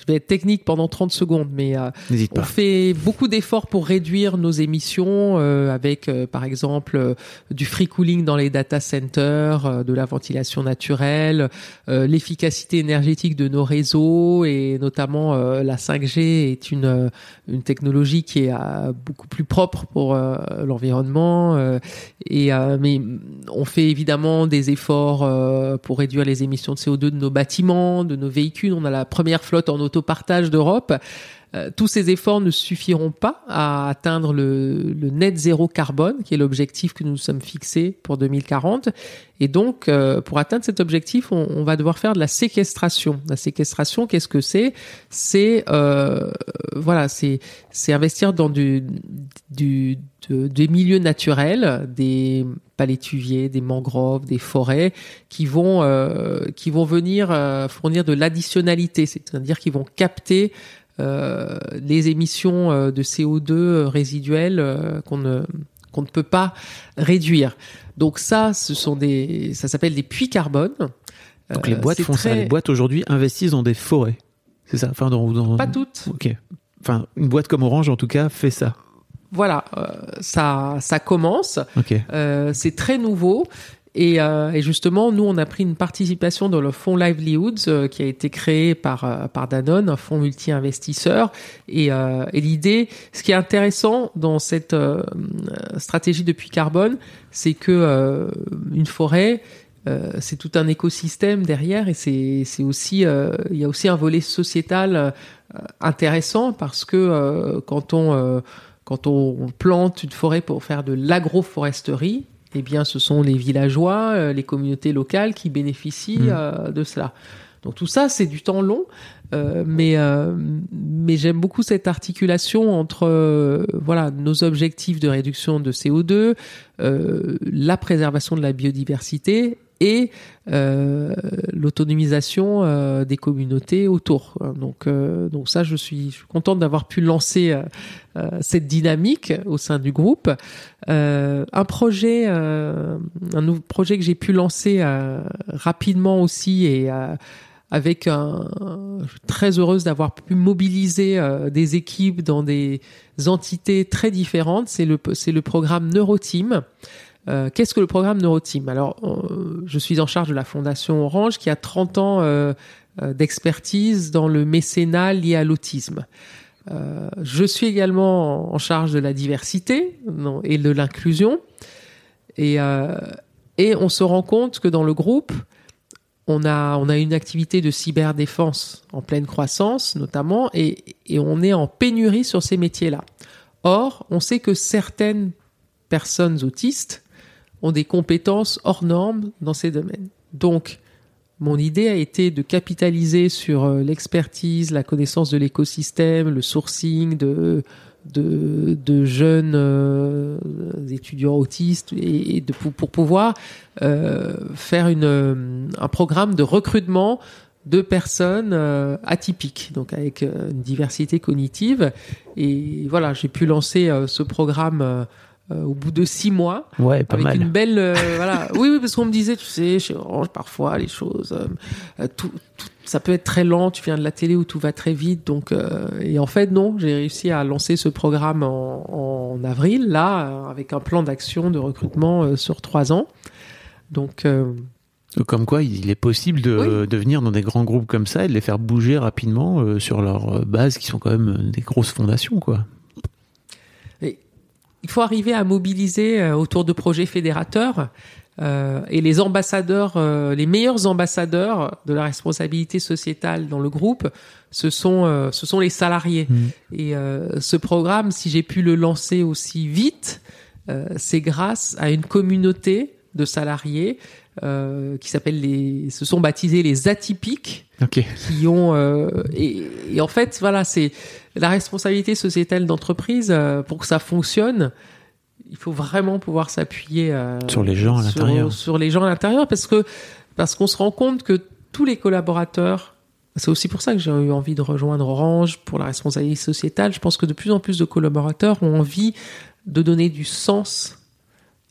Speaker 2: je vais être technique pendant 30 secondes, mais euh, on fait beaucoup d'efforts pour réduire nos émissions euh, avec, euh, par exemple, euh, du free cooling dans les data centers, euh, de la ventilation naturelle, euh, l'efficacité énergétique de nos réseaux et notamment euh, la 5G est une une technologie qui est beaucoup plus propre pour l'environnement. euh, et euh, mais on fait évidemment des efforts euh, pour réduire les émissions de CO2 de nos bâtiments, de nos véhicules. On a la première flotte en autopartage d'Europe. Euh, tous ces efforts ne suffiront pas à atteindre le, le net zéro carbone, qui est l'objectif que nous nous sommes fixés pour 2040. Et donc, euh, pour atteindre cet objectif, on, on va devoir faire de la séquestration. La séquestration, qu'est-ce que c'est? C'est euh, voilà, c'est c'est investir dans du, du de- des milieux naturels, des palétuviers, des mangroves, des forêts, qui vont euh, qui vont venir euh, fournir de l'additionnalité, c'est-à-dire qu'ils vont capter les émissions euh, de CO2 résiduelles euh, qu'on ne qu'on ne peut pas réduire. Donc ça, ce sont des, ça s'appelle des puits carbone.
Speaker 4: Donc
Speaker 2: Euh,
Speaker 4: les boîtes font ça. Les boîtes aujourd'hui investissent dans des forêts. C'est ça? Enfin, dans, dans-
Speaker 2: Pas toutes.
Speaker 4: Ok. Enfin, une boîte comme Orange, en tout cas, fait ça.
Speaker 2: Voilà, euh, ça, ça commence.
Speaker 4: Ok.
Speaker 2: Euh, c'est très nouveau. Et, euh, et justement, nous, on a pris une participation dans le fonds Livelihoods euh, qui a été créé par, euh, par Danone, un fonds multi-investisseur. Et, euh, et l'idée, ce qui est intéressant dans cette stratégie de puits carbone, c'est que une forêt, c'est tout un écosystème derrière et c'est aussi il y a aussi un volet sociétal intéressant parce que quand on quand on plante une forêt pour faire de l'agroforesterie eh bien, ce sont les villageois, euh, les communautés locales qui bénéficient
Speaker 4: Mm.
Speaker 2: euh, de cela. Donc tout ça, c'est du temps long, euh, mais euh, mais j'aime beaucoup cette articulation entre euh, voilà nos objectifs de réduction de CO2, euh, la préservation de la biodiversité et euh, l'autonomisation euh, des communautés autour. Donc euh, donc ça, je suis, je suis contente d'avoir pu lancer euh, euh, cette dynamique au sein du groupe. Euh, un projet, un nouveau projet que j'ai pu lancer rapidement aussi et avec un, je suis très heureuse d'avoir pu mobiliser des équipes dans des entités très différentes. C'est le c'est le programme Neuroteam. Euh, Qu'est-ce que le programme Neuroteam Alors, euh, je suis en charge de la Fondation Orange qui a 30 ans euh, d'expertise dans le mécénat lié à l'autisme. Je suis également en charge de la diversité et de l'inclusion. Et, on se rend compte que dans le groupe, on a, une activité de cyberdéfense en pleine croissance, notamment, et on est en pénurie sur ces métiers-là. Or, on sait que certaines personnes autistes ont des compétences hors normes dans ces domaines. Donc, mon idée a été de capitaliser sur euh, l'expertise, la connaissance de l'écosystème, le sourcing de, jeunes euh, étudiants autistes et, de, pour, pouvoir euh, faire un programme de recrutement de personnes atypiques, donc avec une diversité cognitive. Et voilà, j'ai pu lancer ce programme euh, au bout de six mois
Speaker 4: Ouais, pas
Speaker 2: avec
Speaker 4: mal.
Speaker 2: une belle euh, voilà oui oui parce qu'on me disait tu sais chez Orange parfois les choses euh, tout, tout- ça peut être très lent tu viens de la télé où tout va très vite donc et en fait non j'ai réussi à lancer ce programme en, en avril là avec un plan d'action de recrutement sur trois ans donc
Speaker 4: Comme quoi, il est possible de,
Speaker 2: Oui.
Speaker 4: de venir dans des grands groupes comme ça et de les faire bouger rapidement sur leurs bases qui sont quand même des grosses fondations, quoi.
Speaker 2: Il faut arriver à mobiliser euh, autour de projets fédérateurs euh, et les ambassadeurs, euh, les meilleurs ambassadeurs de la responsabilité sociétale dans le groupe, ce sont euh, ce sont les salariés.
Speaker 4: Mm.
Speaker 2: Et euh, ce programme, si j'ai pu le lancer aussi vite, euh, c'est grâce à une communauté de salariés euh, qui s'appellent les, se sont baptisés les atypiques
Speaker 4: Ok.
Speaker 2: qui ont euh, et, et en fait voilà c'est la responsabilité sociétale d'entreprise euh, pour que ça fonctionne il faut vraiment pouvoir s'appuyer euh,
Speaker 4: Sur les gens à l'intérieur.
Speaker 2: sur les gens à l'intérieur parce que parce qu'on se rend compte que tous les collaborateurs c'est aussi pour ça que j'ai eu envie de rejoindre Orange pour la responsabilité sociétale je pense que de plus en plus de collaborateurs ont envie de donner du sens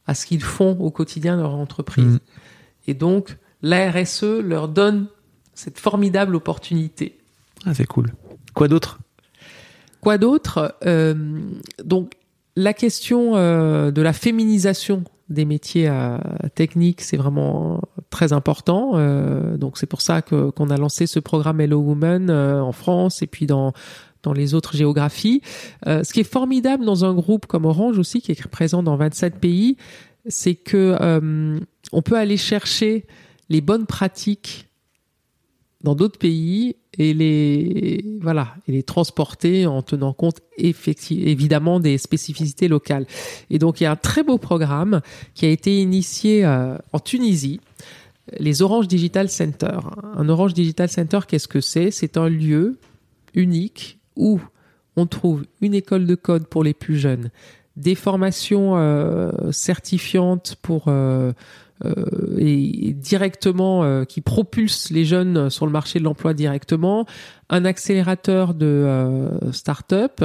Speaker 2: à ce qu'ils font au quotidien de leur entreprise
Speaker 4: Mm.
Speaker 2: et donc la RSE leur donne cette formidable opportunité.
Speaker 4: Ah, c'est cool. Quoi d'autre?
Speaker 2: Quoi d'autre Euh, Donc la question euh, de la féminisation des métiers euh, techniques, c'est vraiment très important. Donc c'est pour ça que qu'on a lancé ce programme Hello Woman en France et puis dans dans les autres géographies. Ce qui est formidable dans un groupe comme Orange aussi, qui est présent dans 27 pays, c'est que on peut aller chercher les bonnes pratiques dans d'autres pays et les voilà et les transporter en tenant compte évidemment des spécificités locales. Et donc il y a un très beau programme qui a été initié euh, en Tunisie, les Orange Digital Center. Un Orange Digital Center, qu'est-ce que c'est? C'est un lieu unique où on trouve une école de code pour les plus jeunes, des formations euh, certifiantes pour euh, et, et directement euh, qui propulsent les jeunes sur le marché de l'emploi directement, un accélérateur de euh, start-up,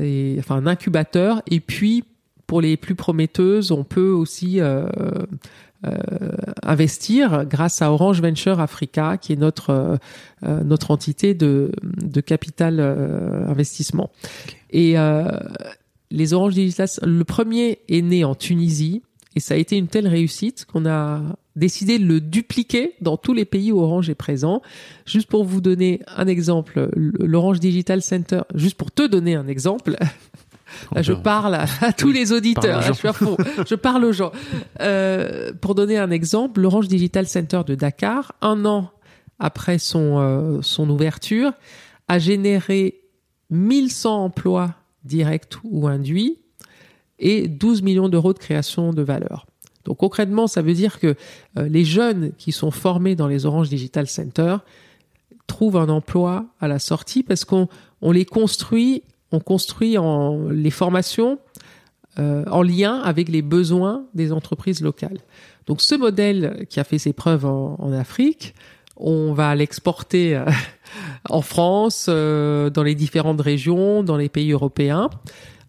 Speaker 2: et, enfin un incubateur, et puis pour les plus prometteuses, on peut aussi euh, euh, investir grâce à Orange Venture Africa, qui est notre euh, euh, notre entité de, de capital euh, investissement. Et euh, les Orange Digital, le premier est né en Tunisie et ça a été une telle réussite qu'on a décidé de le dupliquer dans tous les pays où Orange est présent. Juste pour vous donner un exemple, l'Orange Digital Center, juste pour te donner un exemple, Là, je parle à, à tous
Speaker 4: Oui,
Speaker 2: les auditeurs. Là, je suis à fond. je parle aux gens. Euh, pour donner un exemple, l'Orange Digital Center de Dakar, un an après son euh, son ouverture, a généré 1100 emplois directs ou induits et 12 millions d'euros de création de valeur. Donc concrètement, ça veut dire que euh, les jeunes qui sont formés dans les Orange Digital Center trouvent un emploi à la sortie parce qu'on on les construit, on construit les formations euh, en lien avec les besoins des entreprises locales. Donc ce modèle qui a fait ses preuves en, Afrique, on va l'exporter euh, en France, dans les différentes régions, dans les pays européens.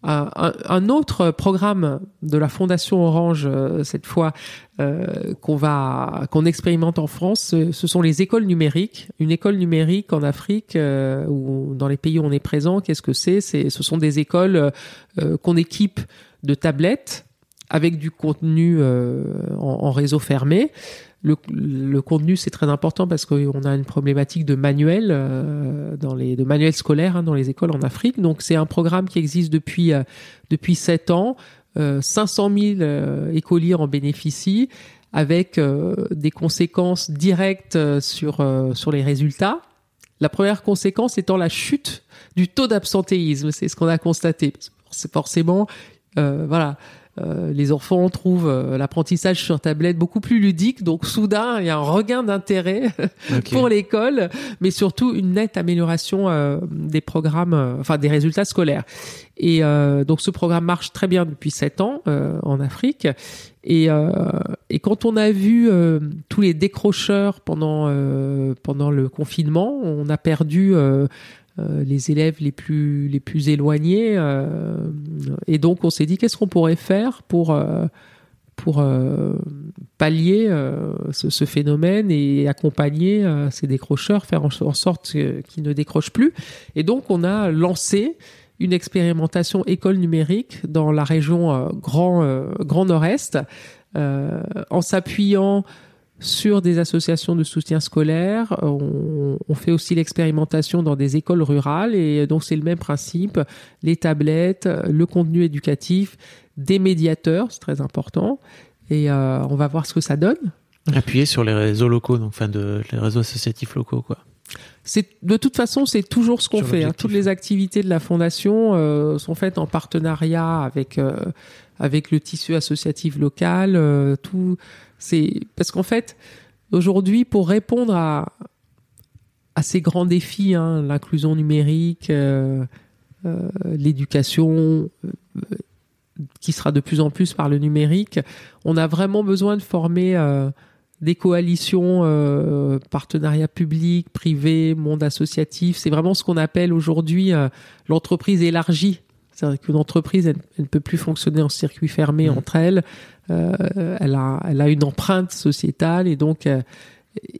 Speaker 2: Un, un autre programme de la Fondation Orange, euh, cette fois, euh, qu'on va qu'on expérimente en France, ce, sont les écoles numériques. Une école numérique en Afrique euh, ou dans les pays où on est présent, qu'est-ce que c'est? C'est ce sont des écoles qu'on équipe de tablettes avec du contenu en, en réseau fermé le, le contenu c'est très important parce qu'on a une problématique de manuel euh, dans les de manuels scolaires hein, dans les écoles en Afrique. Donc c'est un programme qui existe depuis euh, depuis sept ans. Euh, 500 000 euh, écoliers en bénéficient avec euh, des conséquences directes sur sur les résultats. La première conséquence étant la chute du taux d'absentéisme, c'est ce qu'on a constaté. C'est forcément voilà euh, les enfants trouvent euh, l'apprentissage sur tablette beaucoup plus ludique, donc soudain il y a un regain d'intérêt okay. pour l'école, mais surtout une nette amélioration euh, des programmes, enfin des résultats scolaires. Et donc ce programme marche très bien depuis sept ans en Afrique. Et, et, quand on a vu tous les décrocheurs pendant pendant le confinement, on a perdu euh, les élèves les plus les plus éloignés euh, et donc on s'est dit qu'est-ce qu'on pourrait faire pour euh, pallier ce, ce, phénomène et accompagner ces décrocheurs, faire en, en sorte qu'ils ne décrochent plus. Et donc on a lancé une expérimentation école numérique dans la région Grand Grand Nord-Est en s'appuyant sur des associations de soutien scolaire. On, on fait aussi l'expérimentation dans des écoles rurales et donc c'est le même principe. Les tablettes, le contenu éducatif, des médiateurs, c'est très important. Et euh, on va voir ce que ça donne.
Speaker 4: Appuyer sur les réseaux locaux, donc enfin de les réseaux associatifs locaux, quoi.
Speaker 2: C'est de toute façon c'est toujours ce qu'on fait. Hein. Toutes les activités de la fondation euh, sont faites en partenariat avec euh, avec le tissu associatif local. Euh, tout c'est parce qu'en fait aujourd'hui pour répondre à ces grands défis, hein, l'inclusion numérique, euh, euh, l'éducation qui sera de plus en plus par le numérique, on a vraiment besoin de former des coalitions, euh, partenariats publics, privés, monde associatif. C'est vraiment ce qu'on appelle aujourd'hui euh, l'entreprise élargie. C'est-à-dire qu'une entreprise, elle, ne peut plus fonctionner en circuit fermé mmh. entre elles. Euh, elle, a, elle a une empreinte sociétale et donc euh,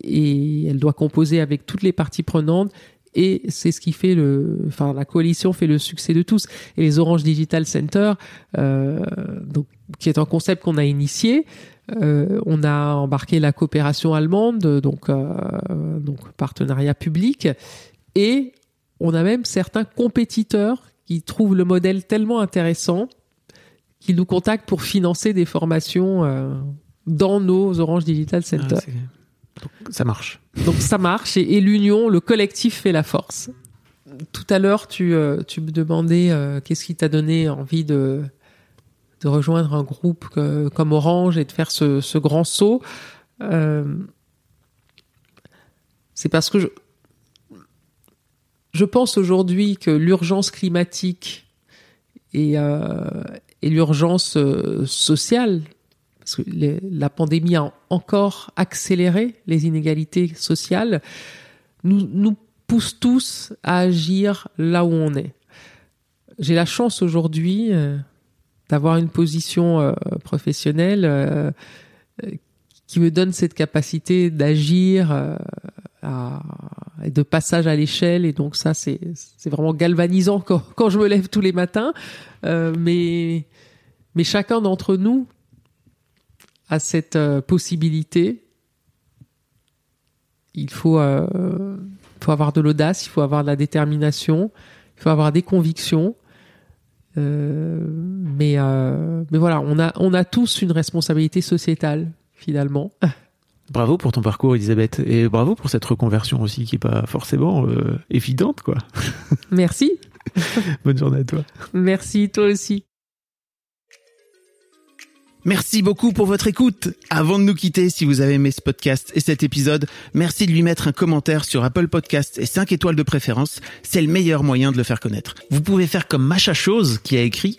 Speaker 2: et elle doit composer avec toutes les parties prenantes. Et c'est ce qui fait le, enfin la coalition fait le succès de tous. Et les Orange Digital Center, euh, donc qui est un concept qu'on a initié, euh, on a embarqué la coopération allemande, donc, euh, donc partenariat public, et on a même certains compétiteurs qui trouvent le modèle tellement intéressant qu'ils nous contactent pour financer des formations euh, dans nos Orange Digital Center.
Speaker 4: Ah, donc, ça marche.
Speaker 2: Donc ça marche et, et l'union, le collectif fait la force. Tout à l'heure, tu, euh, tu me demandais euh, qu'est-ce qui t'a donné envie de de rejoindre un groupe que, comme Orange et de faire ce, ce grand saut, c'est parce que je, je pense aujourd'hui que l'urgence climatique et, euh, l'urgence euh, sociale, parce que la pandémie a encore accéléré les inégalités sociales, nous, nous pousse tous à agir là où on est. J'ai la chance aujourd'hui, euh, d'avoir une position professionnelle qui me donne cette capacité d'agir de passage à l'échelle. Et donc ça c'est vraiment galvanisant quand, quand je me lève tous les matins. Euh, mais mais chacun d'entre nous a cette euh, possibilité. Il faut euh, faut avoir de l'audace il faut avoir de la détermination il faut avoir des convictions. Mais, mais voilà, on a, on a tous une responsabilité sociétale, finalement.
Speaker 4: Bravo pour ton parcours, Elisabeth, et bravo pour cette reconversion aussi qui est pas forcément euh, évidente, quoi.
Speaker 2: Merci.
Speaker 4: Bonne journée à toi.
Speaker 2: Merci, toi aussi.
Speaker 4: Merci beaucoup pour votre écoute. Avant de nous quitter, si vous avez aimé ce podcast et cet épisode, merci de lui mettre un commentaire sur Apple Podcast et 5 étoiles de préférence. C'est le meilleur moyen de le faire connaître. Vous pouvez faire comme Macha Chose qui a écrit